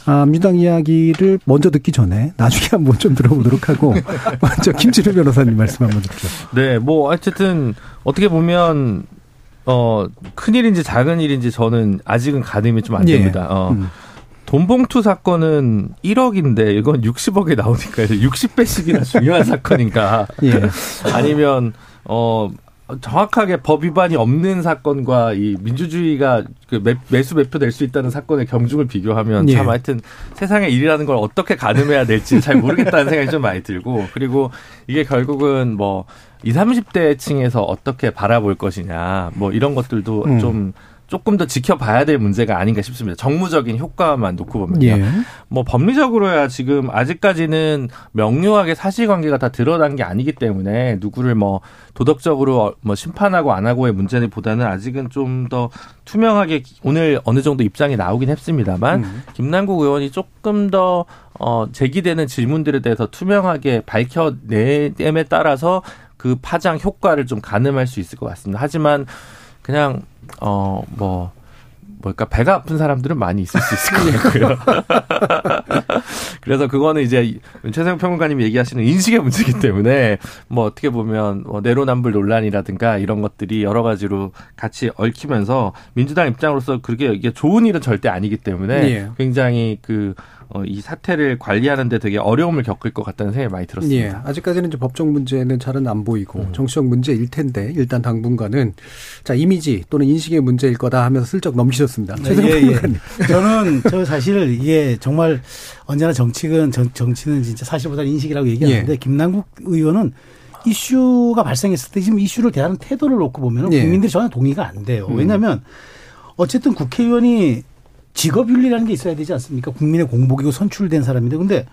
아, 민주당 이야기를 먼저 듣기 전에 나중에 한번 좀 들어보도록 하고, 먼저 김진우 변호사님 말씀 한번 듣죠. 네, 뭐 어쨌든 어떻게 보면 어 큰 일인지 작은 일인지 저는 아직은 가늠이 좀안 예. 됩니다. 어. 음. 돈봉투 사건은 1억인데 이건 60억에 나오니까 60배씩이나 중요한 사건인가? 예. 아니면 어 정확하게 법 위반이 없는 사건과 이 민주주의가 그 매, 매수 매표될 수 있다는 사건의 경중을 비교하면 예. 참 하여튼 세상의 일이라는 걸 어떻게 가늠해야 될지 잘 모르겠다는 생각이 좀 많이 들고 그리고 이게 결국은 뭐 20, 30대 층에서 어떻게 바라볼 것이냐 뭐 이런 것들도 음. 좀 조금 더 지켜봐야 될 문제가 아닌가 싶습니다. 정무적인 효과만 놓고 보면요. 예. 뭐 법리적으로야 지금 아직까지는 명료하게 사실관계가 다 드러난 게 아니기 때문에 누구를 뭐 도덕적으로 뭐 심판하고 안 하고의 문제보다는 아직은 좀 더 투명하게 오늘 어느 정도 입장이 나오긴 했습니다만 음. 김남국 의원이 조금 더 어, 제기되는 질문들에 대해서 투명하게 밝혀내됨에 따라서 그 파장 효과를 좀 가늠할 수 있을 것 같습니다. 하지만 그냥 어뭐 뭘까 배가 아픈 사람들은 많이 있을 수 있을 것 같고요. 그래서 그거는 이제 최세영 평론가님이 얘기하시는 인식의 문제이기 때문에 뭐 어떻게 보면 뭐 내로남불 논란이라든가 이런 것들이 여러 가지로 같이 얽히면서 민주당 입장으로서 그게 이게 좋은 일은 절대 아니기 때문에 예. 굉장히 그 어, 이 사태를 관리하는데 되게 어려움을 겪을 것 같다는 생각이 많이 예. 들었습니다. 아직까지는 이제 법적 문제는 잘은 안 보이고 음. 정치적 문제일 텐데 일단 당분간은 자 이미지 또는 인식의 문제일 거다 하면서 슬쩍 넘기셨습니다. 최승호 예, 예. 저는 저 사실 이게 정말 언제나 정치는 정, 정치는 진짜 사실보다 인식이라고 얘기하는데 예. 김남국 의원은 이슈가 발생했을 때 지금 이슈를 대하는 태도를 놓고 보면 예. 국민들이 전혀 동의가 안 돼요. 음. 왜냐하면 어쨌든 국회의원이 직업 윤리라는 게 있어야 되지 않습니까? 국민의 공복이고 선출된 사람인데 근데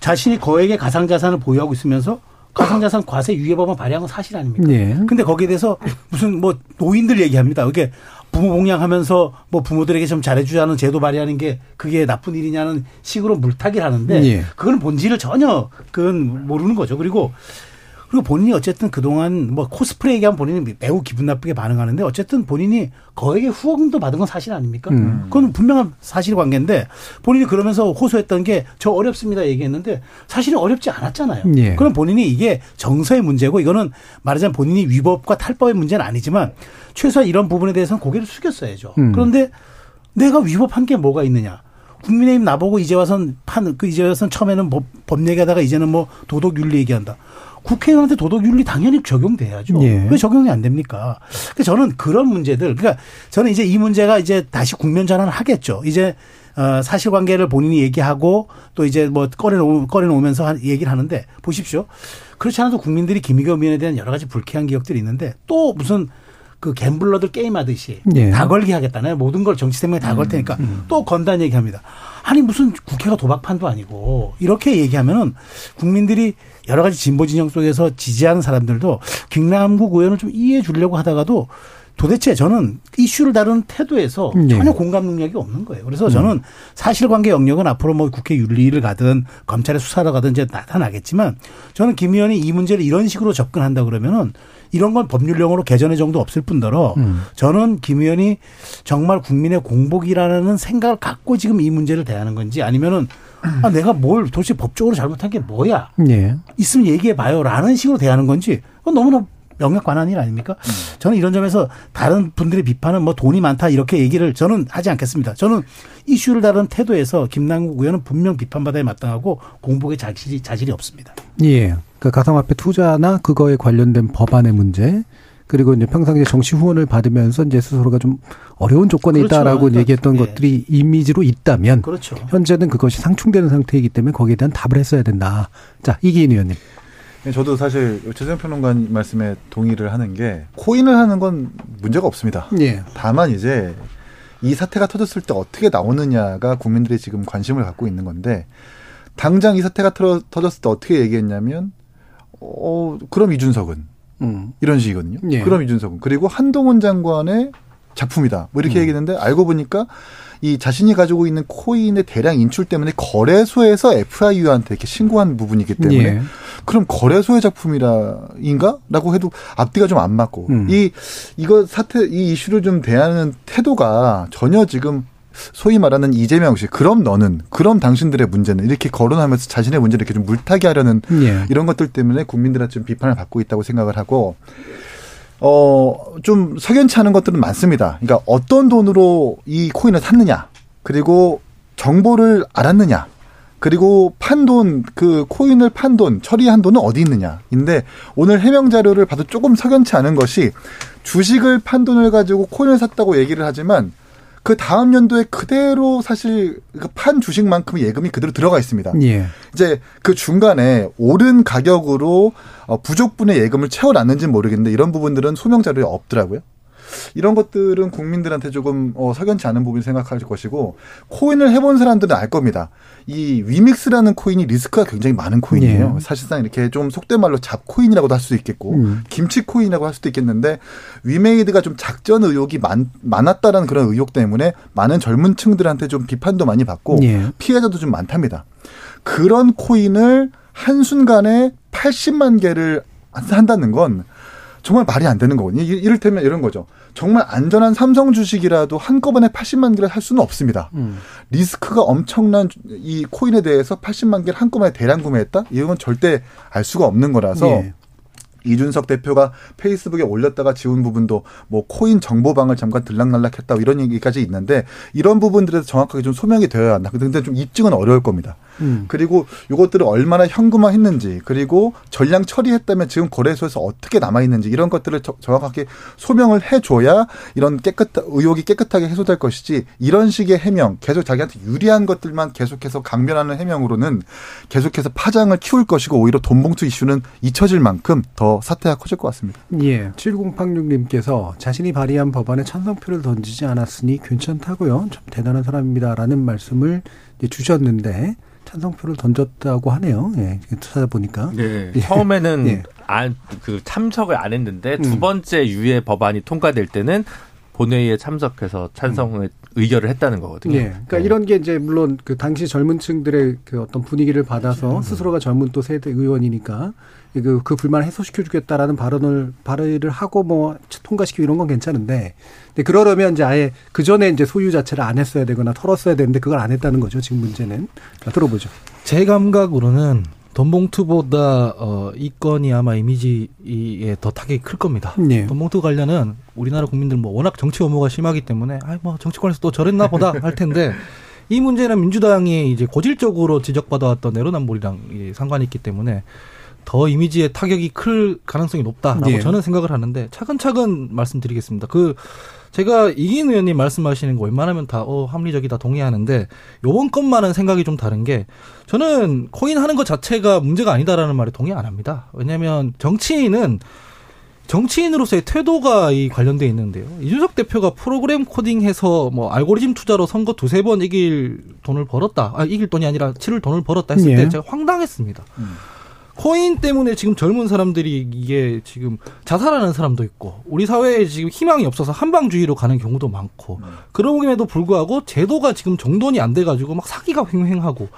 자신이 거액의 가상 자산을 보유하고 있으면서 가상자산 과세 유예법을 발의한 건 사실 아닙니까? 예. 근데 거기에 대해서 무슨 뭐 노인들 얘기합니다. 그게 부모 봉양하면서 뭐 부모들에게 좀 잘해주자는 제도 발의하는 게 그게 나쁜 일이냐는 식으로 물타기를 하는데 예. 그건 본질을 전혀 그건 모르는 거죠. 그리고 그리고 본인이 어쨌든 그동안 뭐 코스프레 얘기하면 본인이 매우 기분 나쁘게 반응하는데 어쨌든 본인이 거액의 후원금도 받은 건 사실 아닙니까? 음. 그건 분명한 사실 관계인데 본인이 그러면서 호소했던 게 저 어렵습니다 얘기했는데 사실은 어렵지 않았잖아요. 예. 그럼 본인이 이게 정서의 문제고 이거는 말하자면 본인이 위법과 탈법의 문제는 아니지만 최소한 이런 부분에 대해서는 고개를 숙였어야죠. 음. 그런데 내가 위법한 게 뭐가 있느냐? 국민의힘 나보고 이제 와선 판, 그 이제 와선 처음에는 법, 법 얘기하다가 이제는 뭐 도덕 윤리 얘기한다. 국회의원한테 도덕 윤리 당연히 적용돼야죠. 예. 왜 적용이 안 됩니까? 그러니까 저는 그런 문제들, 그러니까 저는 이제 이 문제가 이제 다시 국면 전환을 하겠죠. 이제 어, 사실관계를 본인이 얘기하고 또 이제 뭐 꺼내놓, 꺼내놓으면서 한- 얘기를 하는데 보십시오. 그렇지 않아도 국민들이 김의겸 의원에 대한 여러 가지 불쾌한 기억들이 있는데 또 무슨 그 갬블러들 게임하듯이 예. 다 걸게 하겠다네. 모든 걸 정치 때문에 다 걸 테니까 또 건단 얘기합니다. 아니 무슨 국회가 도박판도 아니고 이렇게 얘기하면은 국민들이 여러 가지 진보 진영 속에서 지지하는 사람들도 김남국 의원을 좀 이해해 주려고 하다가도 도대체 저는 이슈를 다루는 태도에서 예. 전혀 공감 능력이 없는 거예요. 그래서 저는 사실관계 영역은 앞으로 뭐 국회 윤리를 가든 검찰의 수사를 가든 이제 나타나겠지만 저는 김 의원이 이 문제를 이런 식으로 접근한다 그러면은 이런 건 법률용어로 개전의 정도 없을 뿐더러 저는 김 의원이 정말 국민의 공복이라는 생각을 갖고 지금 이 문제를 대하는 건지 아니면은 아, 내가 뭘 도대체 법적으로 잘못한 게 뭐야? 예. 있으면 얘기해 봐요라는 식으로 대하는 건지 너무나 명확 관한 일 아닙니까? 저는 이런 점에서 다른 분들의 비판은 뭐 돈이 많다 이렇게 얘기를 저는 하지 않겠습니다. 저는 이슈를 다루는 태도에서 김남국 의원은 분명 비판받아야 마땅하고 공복의 자질이 자질이 없습니다. 예. 그 가상화폐 투자나 그거에 관련된 법안의 문제 그리고 이제 평상시에 정치 후원을 받으면서 이제 스스로가 좀 어려운 조건에 그렇죠. 있다라고 그러니까, 얘기했던 예. 것들이 이미지로 있다면 그렇죠. 현재는 그것이 상충되는 상태이기 때문에 거기에 대한 답을 했어야 된다. 자, 이기인 의원님. 네, 저도 사실 최재형 평론가님 말씀에 동의를 하는 게 코인을 하는 건 문제가 없습니다. 예. 다만 이제 이 사태가 터졌을 때 어떻게 나오느냐가 국민들이 지금 관심을 갖고 있는 건데 당장 이 사태가 터 졌을때 어떻게 얘기했냐면 어 그럼 이준석은 음. 이런 식이거든요. 예. 그럼 이준석은 그리고 한동훈 장관의 작품이다. 뭐 이렇게 음. 얘기했는데 알고 보니까 이 자신이 가지고 있는 코인의 대량 인출 때문에 거래소에서 FIU한테 이렇게 신고한 부분이기 때문에 예. 그럼 거래소의 작품이라인가라고 해도 앞뒤가 좀 안 맞고 음. 이 이거 사태 이 이슈를 좀 대하는 태도가 전혀 지금 소위 말하는 이재명 씨 그럼 너는 그럼 당신들의 문제는 이렇게 거론하면서 자신의 문제를 이렇게 좀 물타기 하려는 예. 이런 것들 때문에 국민들한테 좀 비판을 받고 있다고 생각을 하고 어 좀 석연치 않은 것들은 많습니다. 그러니까 어떤 돈으로 이 코인을 샀느냐 그리고 정보를 알았느냐 그리고 판 돈 그 코인을 판 돈 처리한 돈은 어디 있느냐 인데 오늘 해명 자료를 봐도 조금 석연치 않은 것이 주식을 판 돈을 가지고 코인을 샀다고 얘기를 하지만 그 다음 연도에 그대로 사실 그판 주식만큼의 예금이 그대로 들어가 있습니다. 예. 이제 그 중간에 오른 가격으로 어, 부족분의 예금을 채워놨는지는 모르겠는데 이런 부분들은 소명 자료에 없더라고요. 이런 것들은 국민들한테 조금 어, 석연치 않은 부분 생각할 것이고 코인을 해본 사람들은 알 겁니다. 이 위믹스라는 코인이 리스크가 굉장히 많은 코인이에요. 예. 사실상 이렇게 좀 속된 말로 잡코인이라고도 할 수도 있겠고 음. 김치 코인이라고 할 수도 있겠는데 위메이드가 좀 작전 의혹이 많, 많았다라는 그런 의혹 때문에 많은 젊은 층들한테 좀 비판도 많이 받고 예. 피해자도 좀 많답니다. 그런 코인을 한순간에 80만 개를 한다는 건 정말 말이 안 되는 거거든요. 이- 이를테면 이런 거죠. 정말 안전한 삼성 주식이라도 한꺼번에 80만 개를 살 수는 없습니다. 음. 리스크가 엄청난 이 코인에 대해서 80만 개를 한꺼번에 대량 구매했다? 이건 절대 알 수가 없는 거라서 예. 이준석 대표가 페이스북에 올렸다가 지운 부분도 뭐 코인 정보방을 잠깐 들락날락했다 이런 얘기까지 있는데 이런 부분들에서 정확하게 좀 소명이 되어야 한다. 근데 좀 입증은 어려울 겁니다. 음. 그리고 이것들을 얼마나 현금화했는지 그리고 전량 처리했다면 지금 거래소에서 어떻게 남아 있는지 이런 것들을 저- 정확하게 소명을 해줘야 이런 깨끗 의혹이 깨끗하게 해소될 것이지 이런 식의 해명 계속 자기한테 유리한 것들만 계속해서 강변하는 해명으로는 계속해서 파장을 키울 것이고 오히려 돈봉투 이슈는 잊혀질 만큼 더 사태가 커질 것 같습니다. 예. 7086님께서 자신이 발의한 법안에 찬성표를 던지지 않았으니 괜찮다고요. 참 대단한 사람입니다라는 말씀을 주셨는데 찬성표를 던졌다고 하네요. 예. 찾아보니까. 네. 예. 처음에는 예. 안, 그 참석을 안 했는데 음. 두 번째 유예 법안이 통과될 때는 본회의에 참석해서 찬성을 의결을 했다는 거거든요. 예. 그러니까 네. 이런 게 이제 물론 그 당시 젊은 층들의 그 어떤 분위기를 받아서 스스로가 젊은 또 세대 의원이니까 그, 그 불만을 해소시켜 주겠다라는 발언을 발의를 하고 뭐 통과시키고 이런 건 괜찮은데 근데 그러려면 이제 아예 그 전에 이제 소유 자체를 안 했어야 되거나 털었어야 되는데 그걸 안 했다는 거죠. 지금 문제는. 자, 들어보죠. 제 감각으로는 돈봉투보다 어, 이 건이 아마 이미지에 더 타격이 클 겁니다. 예. 돈봉투 관련은 우리나라 국민들 뭐 워낙 정치 혐오가 심하기 때문에 아이 뭐 정치권에서 또 저랬나 보다 할 텐데 이 문제는 민주당이 이제 고질적으로 지적받아왔던 내로남불이랑 이 상관이 있기 때문에 더 이미지에 타격이 클 가능성이 높다라고 예. 저는 생각을 하는데 차근차근 말씀드리겠습니다. 그 제가 이긴 의원님 말씀하시는 거 웬만하면 다 어, 합리적이다 동의하는데 요번 것만은 생각이 좀 다른 게 저는 코인 하는 것 자체가 문제가 아니다라는 말에 동의 안 합니다. 왜냐하면 정치인은 정치인으로서의 태도가 이 관련돼 있는데요. 이준석 대표가 프로그램 코딩해서 뭐 알고리즘 투자로 선거 두세 번 이길 돈을 벌었다. 아, 이길 돈이 아니라 치를 돈을 벌었다 했을 예. 때 제가 황당했습니다. 코인 때문에 지금 젊은 사람들이 이게 지금 자살하는 사람도 있고 우리 사회에 지금 희망이 없어서 한방주의로 가는 경우도 많고 그럼에도 불구하고 제도가 지금 정돈이 안 돼가지고 막 사기가 횡행하고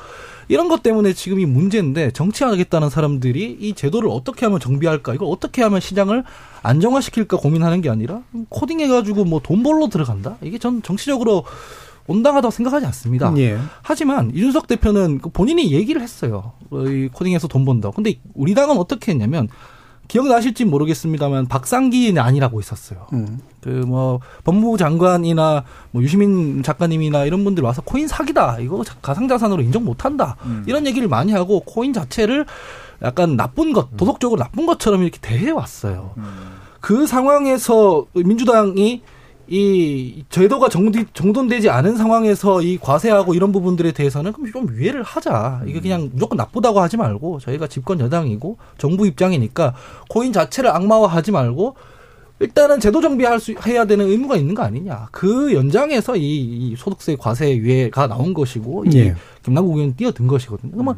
이런 것 때문에 지금 이 문제인데 정치하겠다는 사람들이 이 제도를 어떻게 하면 정비할까 이걸 어떻게 하면 시장을 안정화시킬까 고민하는 게 아니라 코딩해가지고 뭐 돈 벌러 들어간다 이게 전 정치적으로 온당하다고 생각하지 않습니다. 예. 하지만 이준석 대표는 그 본인이 얘기를 했어요. 어, 이 코딩에서 돈 번다고. 근데 우리 당은 어떻게 했냐면 기억나실지 모르겠습니다만 박상기는 아니라고 있었어요. 음. 그뭐 법무부 장관이나 뭐 유시민 작가님이나 이런 분들 와서 코인 사기다. 이거 자- 가상자산으로 인정 못 한다. 이런 얘기를 많이 하고 코인 자체를 약간 나쁜 것, 도덕적으로 나쁜 것처럼 이렇게 대해 왔어요. 그 상황에서 민주당이 이 제도가 정디, 정돈되지 않은 상황에서 이 과세하고 이런 부분들에 대해서는 그럼 좀 유예를 하자. 이게 그냥 무조건 나쁘다고 하지 말고 저희가 집권 여당이고 정부 입장이니까 코인 자체를 악마화하지 말고 일단은 제도 정비할 수 해야 되는 의무가 있는 거 아니냐. 그 연장에서 이, 이 소득세 과세 유예가 나온 것이고 이 예. 김남국 의원이 뛰어든 것이거든요. 그러면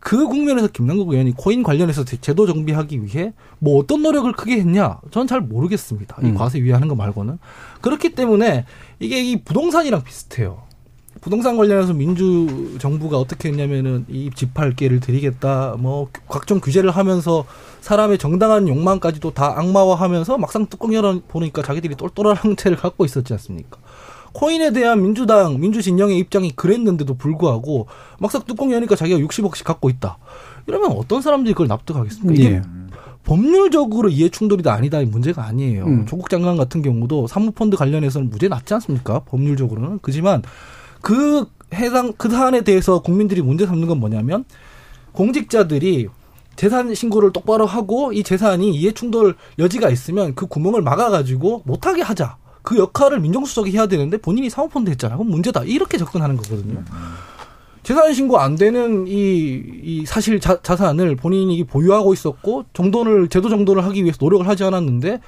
그 국면에서 김남국 의원이 코인 관련해서 제- 제도 정비하기 위해 뭐 어떤 노력을 크게 했냐? 저는 잘 모르겠습니다. 이 음. 과세 유예하는 거 말고는. 그렇기 때문에 이게 이 부동산이랑 비슷해요. 부동산 관련해서 민주 정부가 어떻게 했냐면은 이 집할게를 드리겠다, 뭐 각종 규제를 하면서 사람의 정당한 욕망까지도 다 악마화하면서 막상 뚜껑 열어 보니까 자기들이 똘똘한 형태를 갖고 있었지 않습니까? 코인에 대한 민주당, 민주진영의 입장이 그랬는데도 불구하고 막상 뚜껑 여니까 자기가 60억씩 갖고 있다. 이러면 어떤 사람들이 그걸 납득하겠습니까? 이게 예. 법률적으로 이해 충돌이다 아니다 이 문제가 아니에요. 음. 조국 장관 같은 경우도 사모펀드 관련해서는 무죄 났지 않습니까? 법률적으로는 그지만 그 해당 그 사안에 대해서 국민들이 문제 삼는 건 뭐냐면 공직자들이 재산 신고를 똑바로 하고 이 재산이 이해 충돌 여지가 있으면 그 구멍을 막아가지고 못하게 하자. 그 역할을 민정수석이 해야 되는데 본인이 사모펀드 했잖아. 그럼 문제다. 이렇게 접근하는 거거든요. 재산 신고 안 되는 이, 이 사실 자, 자산을 본인이 보유하고 있었고 정돈을 제도 정돈을 하기 위해서 노력을 하지 않았는데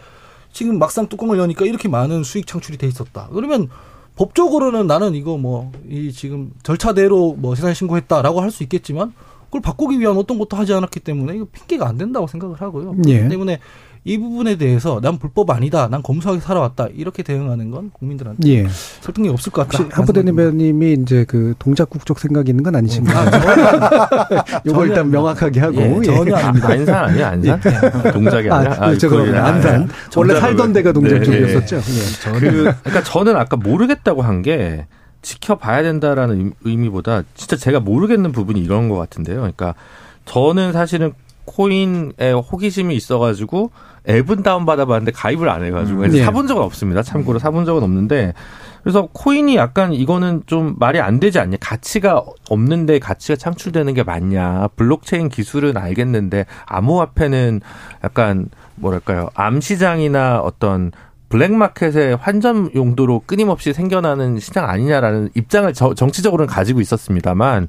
지금 막상 뚜껑을 여니까 이렇게 많은 수익 창출이 돼 있었다. 그러면 법적으로는 나는 이거 뭐 이 지금 절차대로 뭐 재산 신고했다라고 할 수 있겠지만 그걸 바꾸기 위한 어떤 것도 하지 않았기 때문에 이거 핑계가 안 된다고 생각을 하고요. 예. 때문에 이 부분에 대해서 난 불법 아니다, 난 검소하게 살아왔다 이렇게 대응하는 건 국민들한테 예. 설득력이 없을 것 같다. 혹시 한부대 대변님이 이제 그 동작국 쪽 생각이 있는 건 아니신가요? 요거 일단 명확하게 하고. 예, 전혀 아닙니다. 안산 아니야 안산? 동작이 아니라 아, 죄송합니다. 그거- 안산. 원래 살던 데가 동작 네, 쪽이었었죠. 예. 그, 그러니까 저는 아까 모르겠다고 한 게 지켜봐야 된다라는 의- 의미보다 진짜 제가 모르겠는 부분이 이런 것 같은데요. 그러니까 저는 사실은 코인에 호기심이 있어가지고 앱은 다운받아 봤는데 가입을 안 해가지고 음. 네. 사본 적은 없습니다. 참고로 사본 적은 없는데 그래서 코인이 약간 이거는 좀 말이 안 되지 않냐. 가치가 없는데 가치가 창출되는 게 맞냐. 블록체인 기술은 알겠는데 암호화폐는 약간 뭐랄까요. 암시장이나 어떤 블랙마켓의 환전 용도로 끊임없이 생겨나는 시장 아니냐라는 입장을 저, 정치적으로는 가지고 있었습니다만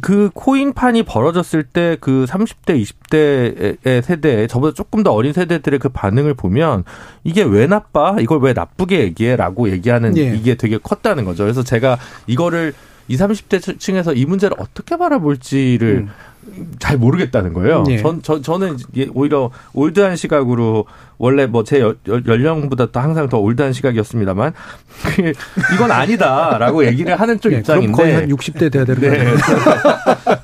그 코인판이 벌어졌을 때 그 30대, 20대의 세대, 저보다 조금 더 어린 세대들의 그 반응을 보면 이게 왜 나빠? 이걸 왜 나쁘게 얘기해? 라고 얘기하는 예. 이게 되게 컸다는 거죠. 그래서 제가 이거를 20, 30대 층에서 이 문제를 어떻게 바라볼지를 잘 모르겠다는 거예요. 예. 전, 저, 저는 오히려 올드한 시각으로 원래 뭐 제 연령보다 또 항상 더 올드한 시각이었습니다만 이건 아니다라고 얘기를 하는 쪽 예, 입장인데 거의 한 60대 돼야 되는 네. 거예요.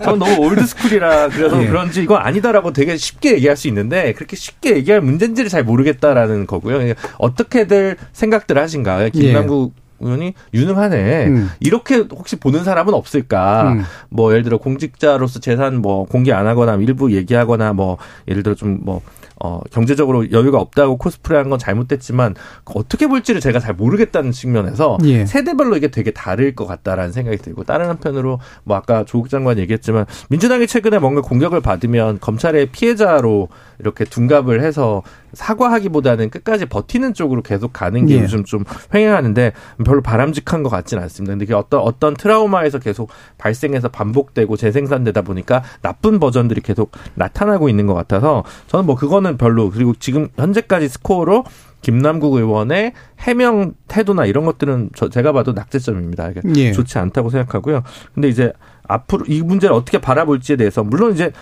전 너무 올드스쿨이라 그래서 예. 그런지 이건 아니다라고 되게 쉽게 얘기할 수 있는데 그렇게 쉽게 얘기할 문제인지를 잘 모르겠다라는 거고요. 어떻게들 생각들 하신가? 김남국 의원이 유능하네. 예. 음. 이렇게 혹시 보는 사람은 없을까? 음. 뭐 예를 들어 공직자로서 재산 뭐 공개 안 하거나 일부 얘기하거나 뭐 예를 들어 좀뭐 어, 경제적으로 여유가 없다고 코스프레한 건 잘못됐지만 어떻게 볼지를 제가 잘 모르겠다는 측면에서 예. 세대별로 이게 되게 다를 것 같다라는 생각이 들고 다른 한편으로 뭐 아까 조국 장관 얘기했지만 민주당이 최근에 뭔가 공격을 받으면 검찰의 피해자로 이렇게 둔갑을 해서 사과하기보다는 끝까지 버티는 쪽으로 계속 가는 게 예. 요즘 좀 횡행하는데 별로 바람직한 것 같지는 않습니다. 근데 그게 어떤 어떤 트라우마에서 계속 발생해서 반복되고 재생산되다 보니까 나쁜 버전들이 계속 나타나고 있는 것 같아서 저는 뭐 그거는 별로 그리고 지금 현재까지 스코어로 김남국 의원의 해명 태도나 이런 것들은 저 제가 봐도 낙제점입니다. 이게 예. 좋지 않다고 생각하고요. 근데 이제 앞으로 이 문제를 어떻게 바라볼지에 대해서 물론 이제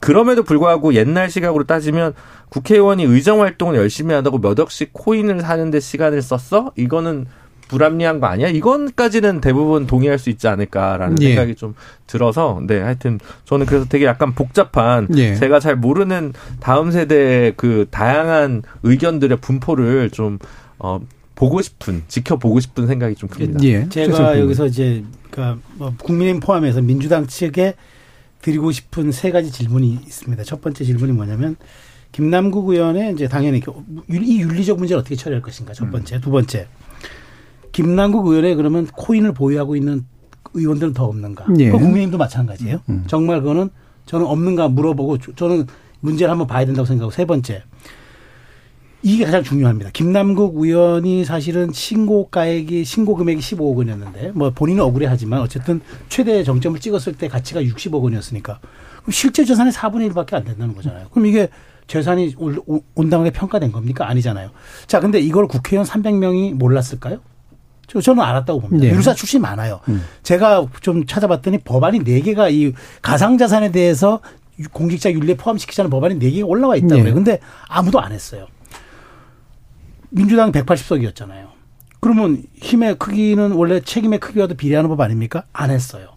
그럼에도 불구하고 옛날 시각으로 따지면 국회의원이 의정 활동을 열심히 하다고 몇 억씩 코인을 사는데 시간을 썼어? 이거는 불합리한 거 아니야? 이건까지는 대부분 동의할 수 있지 않을까라는 예. 생각이 좀 들어서 네 하여튼 저는 그래서 되게 약간 복잡한 예. 제가 잘 모르는 다음 세대의 그 다양한 의견들의 분포를 좀 어, 보고 싶은 지켜보고 싶은 생각이 좀 큽니다. 예. 제가. 여기서 이제 그러니까 뭐 국민의힘 포함해서 민주당 측에 드리고 싶은 세 가지 질문이 있습니다. 첫 번째 질문이 뭐냐면 김남국 의원의 이제 당연히 이 윤리적 문제를 어떻게 처리할 것인가 첫 번째, 두 번째 김남국 의원의 그러면 코인을 보유하고 있는 의원들은 더 없는가? 예. 그 국민의힘도 마찬가지예요. 정말 그거는 저는 없는가 물어보고 저- 저는 문제를 한번 봐야 된다고 생각하고 세 번째 이게 가장 중요합니다. 김남국 의원이 사실은 신고가액이 신고 금액이 15억 원이었는데 뭐 본인은 억울해하지만 어쨌든 최대 정점을 찍었을 때 가치가 60억 원이었으니까 그럼 실제 재산의 4분의 1밖에 안 된다는 거잖아요. 그럼 이게 재산이 온당하게 평가된 겁니까? 아니잖아요. 자, 근데 이걸 국회의원 300명이 몰랐을까요? 저- 저는 알았다고 봅니다. 네. 유사 출신이 많아요. 제가 좀 찾아봤더니 법안이 4개가 이 가상자산에 대해서 공직자 윤리에 포함시키자는 법안이 4개가 올라와 있다고 네. 그래요. 근데 아무도 안 했어요. 민주당 180석이었잖아요. 그러면 힘의 크기는 원래 책임의 크기와도 비례하는 법 아닙니까? 안 했어요.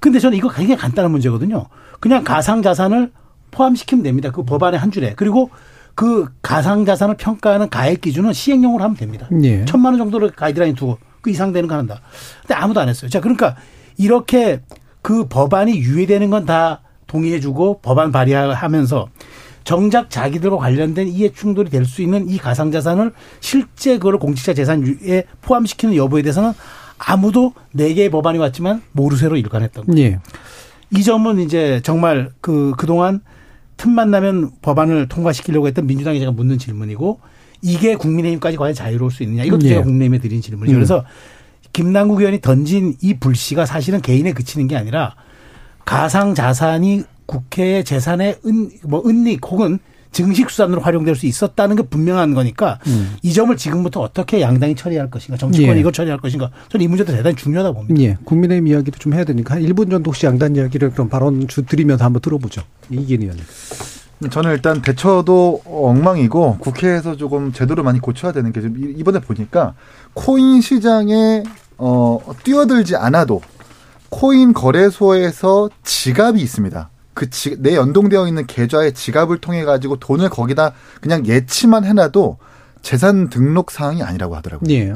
근데 저는 이거 굉장히 간단한 문제거든요. 그냥 가상자산을 포함시키면 됩니다. 그 법안의 한 줄에. 그리고 그 가상 자산을 평가하는 가액 기준은 시행령으로 하면 됩니다. 예. 천만 원 정도를 가이드라인 두고 그 이상 되는 거 한다. 근데 아무도 안 했어요. 자, 그러니까 이렇게 그 법안이 유예되는 건 다 동의해주고 법안 발의하면서 정작 자기들과 관련된 이해 충돌이 될 수 있는 이 가상 자산을 실제 그걸 공직자 재산에 포함시키는 여부에 대해서는 아무도 네 개의 법안이 왔지만 모르쇠로 일관했던 거예요. 예. 이 점은 이제 정말 그, 그동안 틈만 나면 법안을 통과시키려고 했던 민주당이 제가 묻는 질문이고 이게 국민의힘까지 과연 자유로울 수 있느냐. 이것도 예. 제가 국민의힘에 드린 질문이죠. 음. 그래서 김남국 의원이 던진 이 불씨가 사실은 개인에 그치는 게 아니라 가상 자산이 국회의 재산의 은, 뭐 은닉 혹은 증식 수단으로 활용될 수 있었다는 게 분명한 거니까 이 점을 지금부터 어떻게 양당이 처리할 것인가 정치권이 음. 예. 이걸 처리할 것인가 저는 이 문제도 대단히 중요하다고 봅니다. 예. 국민의힘 이야기도 좀 해야 되니까 한 1분 정도 혹시 양단 이야기를 그럼 발언 주 드리면서 한번 들어보죠. 이기인 의원님. 저는 일단 대처도 엉망이고 국회에서 조금 제도를 많이 고쳐야 되는 게좀 이번에 보니까 코인 시장에 어 뛰어들지 않아도 코인 거래소에서 지갑이 있습니다. 그내 연동되어 있는 계좌의 지갑을 통해 가지고 돈을 거기다 그냥 예치만 해놔도 재산 등록 사항이 아니라고 하더라고요. 예.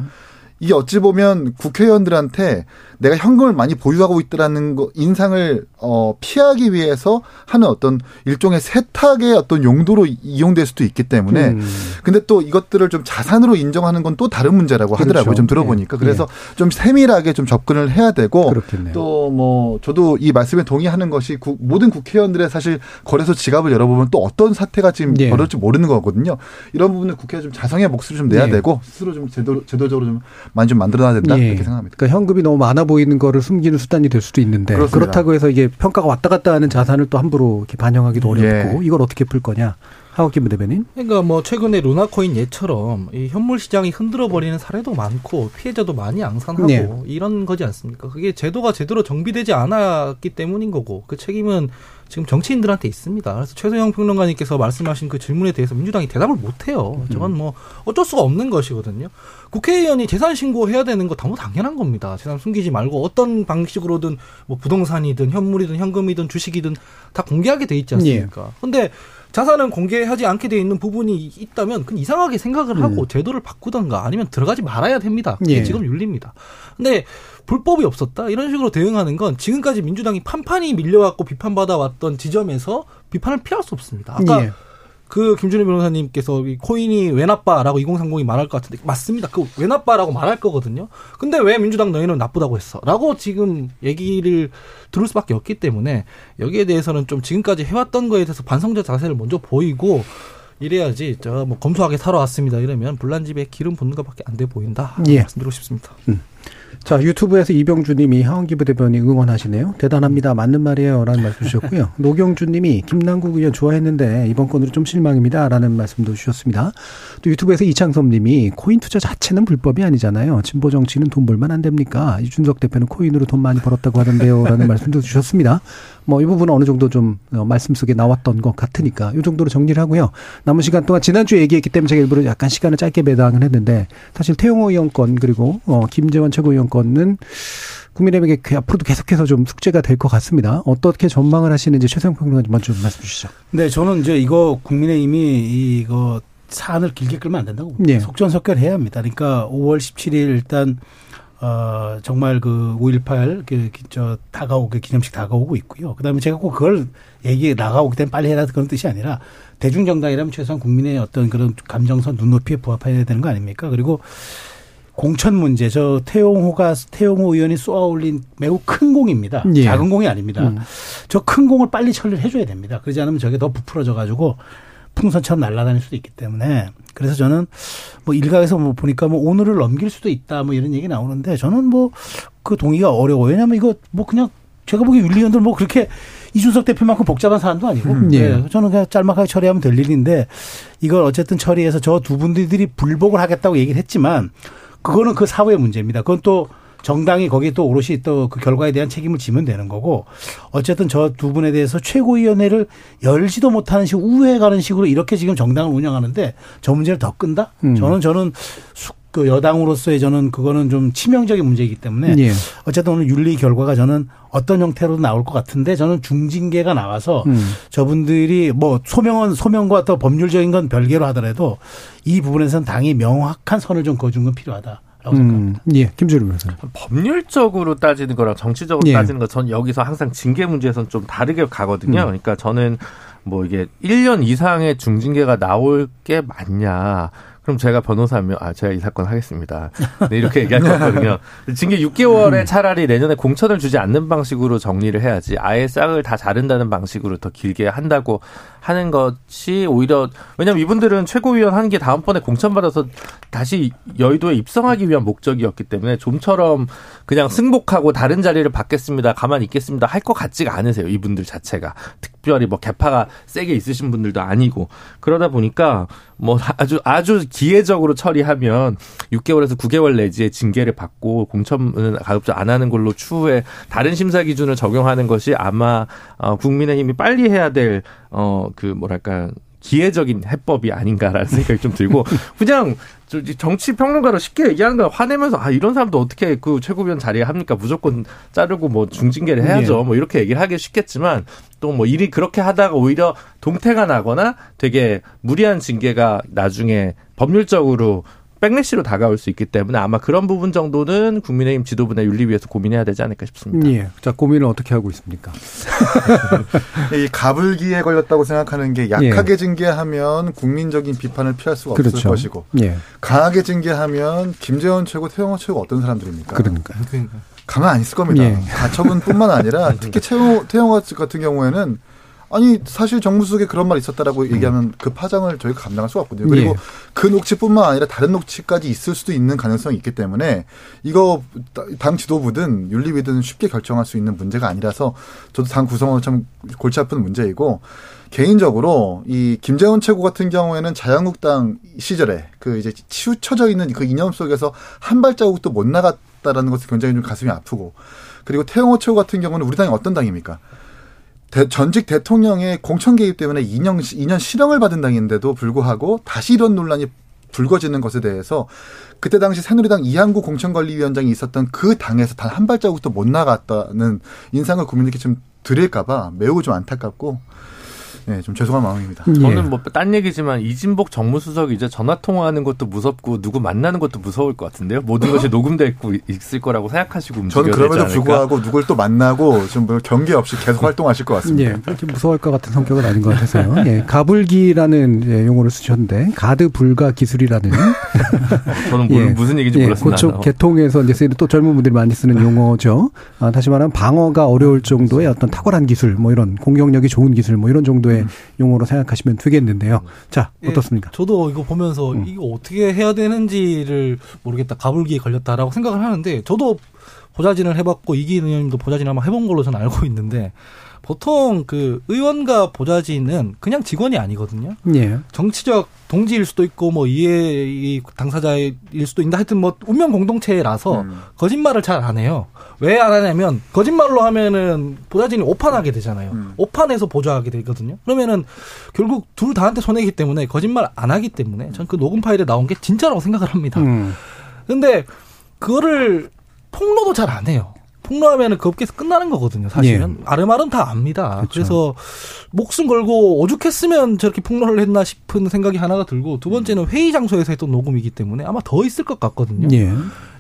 이게 어찌 보면 국회의원들한테 내가 현금을 많이 보유하고 있다라는 거 인상을 어 피하기 위해서 하는 어떤 일종의 세탁의 어떤 용도로 이용될 수도 있기 때문에 음. 근데 또 이것들을 좀 자산으로 인정하는 건 또 다른 문제라고 하더라고요. 그렇죠. 좀 들어보니까. 예. 그래서 좀 세밀하게 좀 접근을 해야 되고. 또 뭐 저도 이 말씀에 동의하는 것이 구- 모든 국회의원들의 사실 거래소 지갑을 열어보면 또 어떤 사태가 지금 예. 벌어질지 모르는 거거든요. 이런 부분을 국회가 좀 자성의 목소리를 좀 내야 예. 되고 스스로 좀 제도, 제도적으로 좀 많이 좀 만들어놔야 된다 예. 이렇게 생각합니다. 그러니까 현금이 너무 많아 보이는 거를 숨기는 수단이 될 수도 있는데 그렇습니다. 그렇다고 해서 이게 평가가 왔다 갔다 하는 자산을 또 함부로 이렇게 반영하기도 어렵고 예. 이걸 어떻게 풀 거냐? 하우김 대변인. 그러니까 뭐 최근에 루나코인 예처럼 이 현물 시장이 흔들어 버리는 사례도 많고 피해자도 많이 양산하고 네. 이런 거지 않습니까? 그게 제도가 제대로 정비되지 않았기 때문인 거고 그 책임은 지금 정치인들한테 있습니다. 그래서 최소영 평론가님께서 말씀하신 그 질문에 대해서 민주당이 대답을 못 해요. 저건 뭐 어쩔 수가 없는 것이거든요. 국회의원이 재산 신고해야 되는 거 너무 당연한 겁니다. 재산 숨기지 말고 어떤 방식으로든 뭐 부동산이든 현물이든 현금이든 주식이든 다 공개하게 돼 있지 않습니까? 근데 자산은 공개하지 않게 돼 있는 부분이 있다면 그건 이상하게 생각을 하고 제도를 바꾸던가 아니면 들어가지 말아야 됩니다. 그게 예. 지금 윤리입니다. 근데 불법이 없었다 이런 식으로 대응하는 건 지금까지 민주당이 판판이 밀려왔고 비판받아 왔던 지점에서 비판을 피할 수 없습니다. 아까 예. 그 김준일 변호사님께서 이 코인이 왜 나빠라고 2030이 말할 것 같은데 맞습니다. 그 왜 나빠라고 말할 거거든요. 근데 왜 민주당 너희는 나쁘다고 했어?라고 지금 얘기를 들을 수밖에 없기 때문에 여기에 대해서는 좀 지금까지 해왔던 거에 대해서 반성적 자세를 먼저 보이고 이래야지 저뭐 검소하게 살아왔습니다 이러면 불난 집에 기름 붓는 것밖에 안 돼 보인다 예. 말씀드리고 싶습니다. 자, 유튜브에서 이병주 님이 하원기 부 대변인 응원하시네요. 대단합니다. 맞는 말이에요. 라는 말씀 주셨고요. 노경주 님이 김남국 의원 좋아했는데 이번 건으로 좀 실망입니다. 라는 말씀도 주셨습니다. 또 유튜브에서 이창섭 님이 코인 투자 자체는 불법이 아니잖아요. 진보 정치는 돈 벌면 안 됩니까? 이준석 대표는 코인으로 돈 많이 벌었다고 하던데요. 라는 말씀도 주셨습니다. 뭐 이 부분은 어느 정도 좀 어, 말씀 속에 나왔던 것 같으니까 이 정도로 정리를 하고요. 남은 시간 동안 지난주에 얘기했기 때문에 제가 일부러 약간 시간을 짧게 배당을 했는데 사실 태용호 의원 건 그리고 어, 김재원 최고위원 건은 국민의힘에게 그 앞으로도 계속해서 좀 숙제가 될 것 같습니다. 어떻게 전망을 하시는지 최성 평론가님 먼저 좀 말씀 주시죠. 네, 저는 이제 이거 국민의힘이 이거 사안을 길게 끌면 안 된다고. 예. 속전속결해야 합니다. 그러니까 5월 17일 일단 어 정말 그 5.18 그, 저 다가오게 기념식 다가오고 있고요. 그 다음에 제가 꼭 그걸 얘기 나가오기 때문에 빨리 해라 그런 뜻이 아니라 대중정당이라면 최소한 국민의 어떤 그런 감정선 눈높이에 부합해야 되는 거 아닙니까? 그리고 공천 문제 저 태용호가 태용호 의원이 쏘아 올린 매우 큰 공입니다. 예. 작은 공이 아닙니다. 음. 저큰 공을 빨리 처리를 해줘야 됩니다. 그러지 않으면 저게 더 부풀어져 가지고 풍선처럼 날아다닐 수도 있기 때문에 그래서 저는 뭐 일각에서 뭐 보니까 뭐 오늘을 넘길 수도 있다 뭐 이런 얘기 나오는데 저는 뭐 그 동의가 어려워요. 왜냐하면 이거 뭐 그냥 제가 보기에 윤리위원들 뭐 그렇게 이준석 대표만큼 복잡한 사안도 아니고 음, 예. 네, 저는 그냥 짤막하게 처리하면 될 일인데 이걸 어쨌든 처리해서 저 두 분들이 불복을 하겠다고 얘기를 했지만 그거는 그 사후의 문제입니다. 그건 또 정당이 거기에 또 오롯이 또 그 결과에 대한 책임을 지면 되는 거고 어쨌든 저 두 분에 대해서 최고위원회를 열지도 못하는 식으로 우회해 가는 식으로 이렇게 지금 정당을 운영하는데 저 문제를 더 끈다? 음. 저는 저는 수- 그 여당으로서의 저는 그거는 좀 치명적인 문제이기 때문에 예. 어쨌든 오늘 윤리 결과가 저는 어떤 형태로도 나올 것 같은데 저는 중징계가 나와서 음. 저분들이 뭐 소명은 소명과 또 법률적인 건 별개로 하더라도 이 부분에서는 당이 명확한 선을 좀 그어준 건 필요하다 라고 생각합니다. 음, 예, 김주리 변호사. 법률적으로 따지는 거랑 정치적으로 예. 따지는 거 전 여기서 항상 징계 문제에서는 좀 다르게 가거든요. 음. 그러니까 저는 뭐 이게 1년 이상의 중징계가 나올 게 맞냐. 그럼 제가 변호사면 아 제가 이 사건 하겠습니다. 네, 이렇게 얘기할 거거든요. 징계 6개월에 차라리 내년에 공천을 주지 않는 방식으로 정리를 해야지. 아예 싹을 다 자른다는 방식으로 더 길게 한다고 하는 것이 오히려 왜냐면 이분들은 최고위원 하는 게 다음번에 공천 받아서 다시 여의도에 입성하기 위한 목적이었기 때문에 좀처럼 그냥 승복하고 다른 자리를 받겠습니다. 가만히 있겠습니다. 할 것 같지가 않으세요. 이분들 자체가 특별히 뭐 개파가 세게 있으신 분들도 아니고 그러다 보니까 뭐 아주 아주 기회적으로 처리하면 6개월에서 9개월 내지의 징계를 받고 공천은 가급적 안 하는 걸로 추후에 다른 심사 기준을 적용하는 것이 아마 어, 국민의힘이 빨리 해야 될어 그 뭐랄까 기회적인 해법이 아닌가라는 생각이 좀 들고 그냥 저 정치 평론가로 쉽게 얘기하는 거 화내면서 아 이런 사람도 어떻게 그 최고위원 자리에 합니까 무조건 자르고 뭐 중징계를 해야죠 예. 뭐 이렇게 얘기를 하기 쉽겠지만 또 뭐 일이 그렇게 하다가 오히려 동태가 나거나 되게 무리한 징계가 나중에 법률적으로 백래시로 다가올 수 있기 때문에 아마 그런 부분 정도는 국민의힘 지도부나 윤리위에서 고민해야 되지 않을까 싶습니다. 예. 자, 고민을 어떻게 하고 있습니까? 이 가불기에 걸렸다고 생각하는 게 약하게 징계하면 국민적인 비판을 피할 수가 없을 예. 그렇죠. 것이고 예. 강하게 징계하면 김재원 최고, 태영호 최고 어떤 사람들입니까? 그러니까. 가만 안 있을 겁니다. 예. 가처분뿐만 아니라 특히 태영호, 태영호 같은 경우에는 아니 사실 정무수석에 그런 말 있었다라고 얘기하면 그 파장을 저희가 감당할 수가 없거든요. 그리고 예. 그 녹취뿐만 아니라 다른 녹취까지 있을 수도 있는 가능성이 있기 때문에 이거 당 지도부든 윤리위든 쉽게 결정할 수 있는 문제가 아니라서 저도 당 구성원 참 골치 아픈 문제이고 개인적으로 이 김재원 최고 같은 경우에는 자유한국당 시절에 그 이제 치우쳐져 있는 그 이념 속에서 한 발자국도 못 나갔다라는 것이 굉장히 좀 가슴이 아프고 그리고 태영호 최고 같은 경우는 우리 당이 어떤 당입니까? 대- 전직 대통령의 공천 개입 때문에 2년, 2년 실형을 받은 당인데도 불구하고 다시 이런 논란이 불거지는 것에 대해서 그때 당시 새누리당 이한구 공천관리위원장이 있었던 그 당에서 단 한 발자국도 못 나갔다는 인상을 국민들께 좀 드릴까봐 매우 좀 안타깝고 네, 좀 죄송한 마음입니다. 예. 저는 뭐 딴 얘기지만 이진복 정무수석이 이제 전화 통화하는 것도 무섭고 누구 만나는 것도 무서울 것 같은데요. 모든 것이 녹음되고 있을 거라고 생각하시고 움직여야 저는 그럼에도? 불구하고 누굴 또 만나고 좀뭐 경계 없이 계속 활동하실 것 같습니다. 예, 그렇게 무서워할 것 같은 성격은 아닌 것 같아서요. 예, 가불기라는 예, 용어를 쓰셨는데 가드 불가 기술이라는 저는 모르- 예. 무슨 얘기인지 예, 몰랐습니다. 그쪽 계통에서 이제 쓰이는 또 젊은 분들이 많이 쓰는 용어죠. 아, 다시 말하면 방어가 어려울 정도의 어떤 탁월한 기술, 뭐 이런 공격력이 좋은 기술, 뭐 이런 정도의 용어로 생각하시면 되겠는데요. 자, 예, 어떻습니까? 저도 이거 보면서 음. 이거 어떻게 해야 되는지를 모르겠다. 가불기에 걸렸다라고 생각을 하는데 저도 보좌진을 해봤고 이기인 의원님도 보좌진 아마 해본 걸로 저는 알고 있는데 보통 그 의원과 보좌진은 그냥 직원이 아니거든요. 예, 정치적 동지일 수도 있고 뭐 이해 이 당사자일 수도 있는데 하여튼 뭐 운명 공동체라서 음. 거짓말을 잘 안 해요. 왜 안 하냐면 거짓말로 하면은 보좌진이 오판하게 되잖아요. 음. 오판해서 보좌하게 되거든요. 그러면은 결국 둘 다한테 손해기 때문에 거짓말 안 하기 때문에 전 그 녹음 파일에 나온 게 진짜라고 생각을 합니다. 음, 근데 그거를 폭로도 잘 안 해요. 폭로하면은 그 업계에서 끝나는 거거든요, 사실은. 예. 아름아름 다 압니다. 그쵸. 그래서 목숨 걸고 오죽했으면 저렇게 폭로를 했나 싶은 생각이 하나가 들고 두 번째는 회의 장소에서 했던 녹음이기 때문에 아마 더 있을 것 같거든요. 예,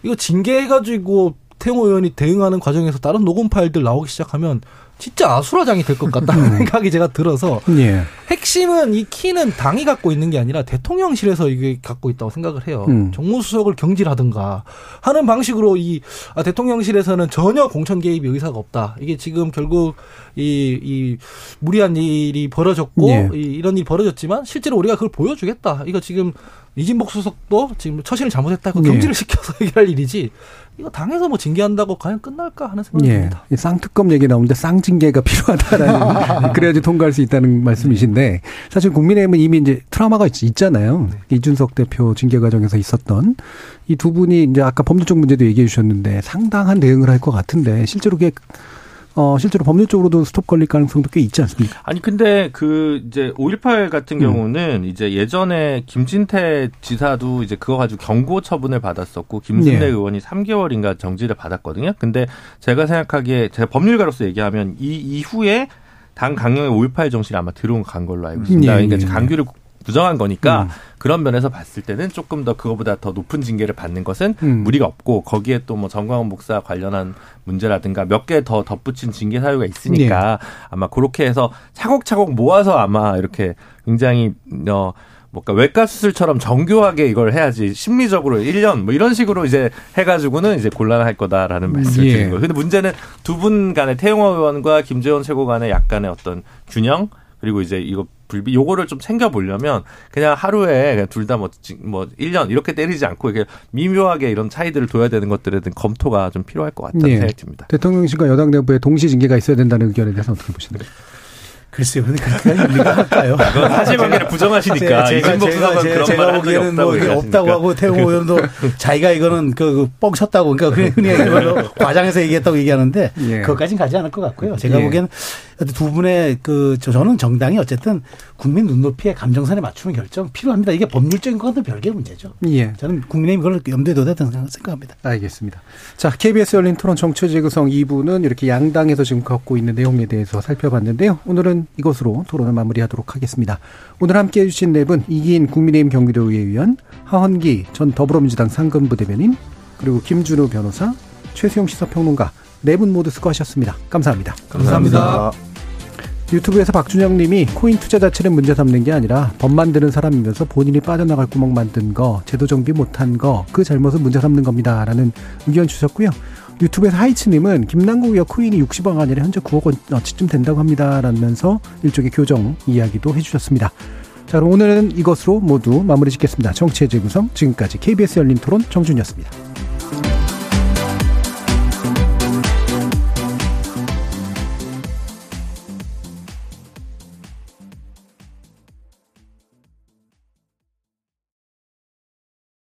이거 징계해가지고 태용호 의원이 대응하는 과정에서 다른 녹음 파일들 나오기 시작하면 진짜 아수라장이 될 것 같다는 생각이 제가 들어서 예, 핵심은 이 키는 당이 갖고 있는 게 아니라 대통령실에서 이게 갖고 있다고 생각을 해요. 음. 정무수석을 경질하든가 하는 방식으로 이 아, 대통령실에서는 전혀 공천 개입 의사가 없다. 이게 지금 결국 이, 이 무리한 일이 벌어졌고 예. 이, 이런 일이 벌어졌지만 실제로 우리가 그걸 보여주겠다. 이거 지금 이진복 수석도 지금 처신을 잘못했다. 고 예. 경질을 시켜서 해결할 일이지. 이거 당에서 뭐 징계한다고 과연 끝날까 하는 생각이 예. 듭니다. 이 쌍특검 얘기 나오는데 쌍징계가 필요하다라는 그래야지 통과할 수 있다는 말씀이신데 사실 국민의힘은 이미 이제 트라우마가 있, 있잖아요. 이준석 대표 징계 과정에서 있었던 이 두 분이 이제 아까 법률적 문제도 얘기해 주셨는데 상당한 대응을 할 것 같은데 실제로 그게 어 실제로 법률적으로도 스톱 걸릴 가능성도 꽤 있지 않습니까? 아니 근데 그 이제 5.18 같은 음. 경우는 이제 예전에 김진태 지사도 이제 그거 가지고 경고 처분을 받았었고 김순례 예. 의원이 3개월인가 정지를 받았거든요. 근데 제가 생각하기에 제가 법률가로서 얘기하면 이 이후에 당 강령의 5.18 정신이 아마 들어온 간 걸로 알고 있습니다. 예, 그러니까 예. 이제 강규를 부정한 거니까 음. 그런 면에서 봤을 때는 조금 더 그거보다 더 높은 징계를 받는 것은 음. 무리가 없고 거기에 또 뭐 정광훈 목사 관련한 문제라든가 몇 개 더 덧붙인 징계 사유가 있으니까 아마 그렇게 해서 차곡차곡 모아서 아마 이렇게 굉장히 어 뭔가 외과 수술처럼 정교하게 이걸 해야지 심리적으로 1년 뭐 이런 식으로 이제 해가지고는 이제 곤란할 거다라는 말씀을 예. 드리는 거예요. 근데 문제는 두 분 간의 태용호 의원과 김재원 최고 간의 약간의 어떤 균형 그리고 이제 이거 불비 요거를 좀 챙겨 보려면 그냥 하루에 둘 다뭐뭐 1년 이렇게 때리지 않고 이렇게 미묘하게 이런 차이들을 둬야 되는 것들에 대한 검토가 좀 필요할 것 같다는 예. 생각이 듭니다. 대통령실과 여당 내부에 동시 징계가 있어야 된다는 의견에 대해서 어떻게 보시나요? 글쎄요, 근데 그렇게 일리가 할까요? 그건 사실관계를 부정하시니까 제가, 이진복 제가, 제가, 그런 제가 적이 보기에는 없다고 뭐 이게 얘기하시니까. 없다고 하고 태웅 의원도 자기가 이거는 그, 그뻥 쳤다고 그러니까 그냥 흔히 이걸로 과장해서 얘기했다고 얘기하는데 예. 그것까지는 가지 않을 것 같고요. 제가 예. 보기에는 두 분의 그 저- 저는 정당이 어쨌든 국민 눈높이에 감정선에 맞추는 결정 필요합니다. 이게 법률적인 것은 별개의 문제죠. 예. 저는 국민의힘 그걸 염두에 둬야 된다고 생각합니다. 알겠습니다. 자, KBS 열린 토론 정치재 구성 2부는 이렇게 양당에서 지금 갖고 있는 내용에 대해서 살펴봤는데요. 오늘은 이것으로 토론을 마무리하도록 하겠습니다. 오늘 함께 해주신 네 분, 이기인 국민의힘 경기도의회 의원, 하헌기 전 더불어민주당 상근부 대변인, 그리고 김준우 변호사, 최수영 시사평론가, 네 분 모두 수고하셨습니다. 감사합니다. 감사합니다. 유튜브에서 박준영 님이 코인 투자 자체를 문제 삼는 게 아니라 법 만드는 사람이면서 본인이 빠져나갈 구멍 만든 거, 제도 정비 못한 거, 그 잘못을 문제 삼는 겁니다. 라는 의견 주셨고요. 유튜브에서 하이츠님은 김남국 의원 코인이 60억 아니라 현재 9억 원어치쯤 된다고 합니다. 라면서 일종의 교정 이야기도 해주셨습니다. 자, 그럼 오늘은 이것으로 모두 마무리 짓겠습니다. 정치의 재구성, 지금까지 KBS 열린 토론 정준이었습니다.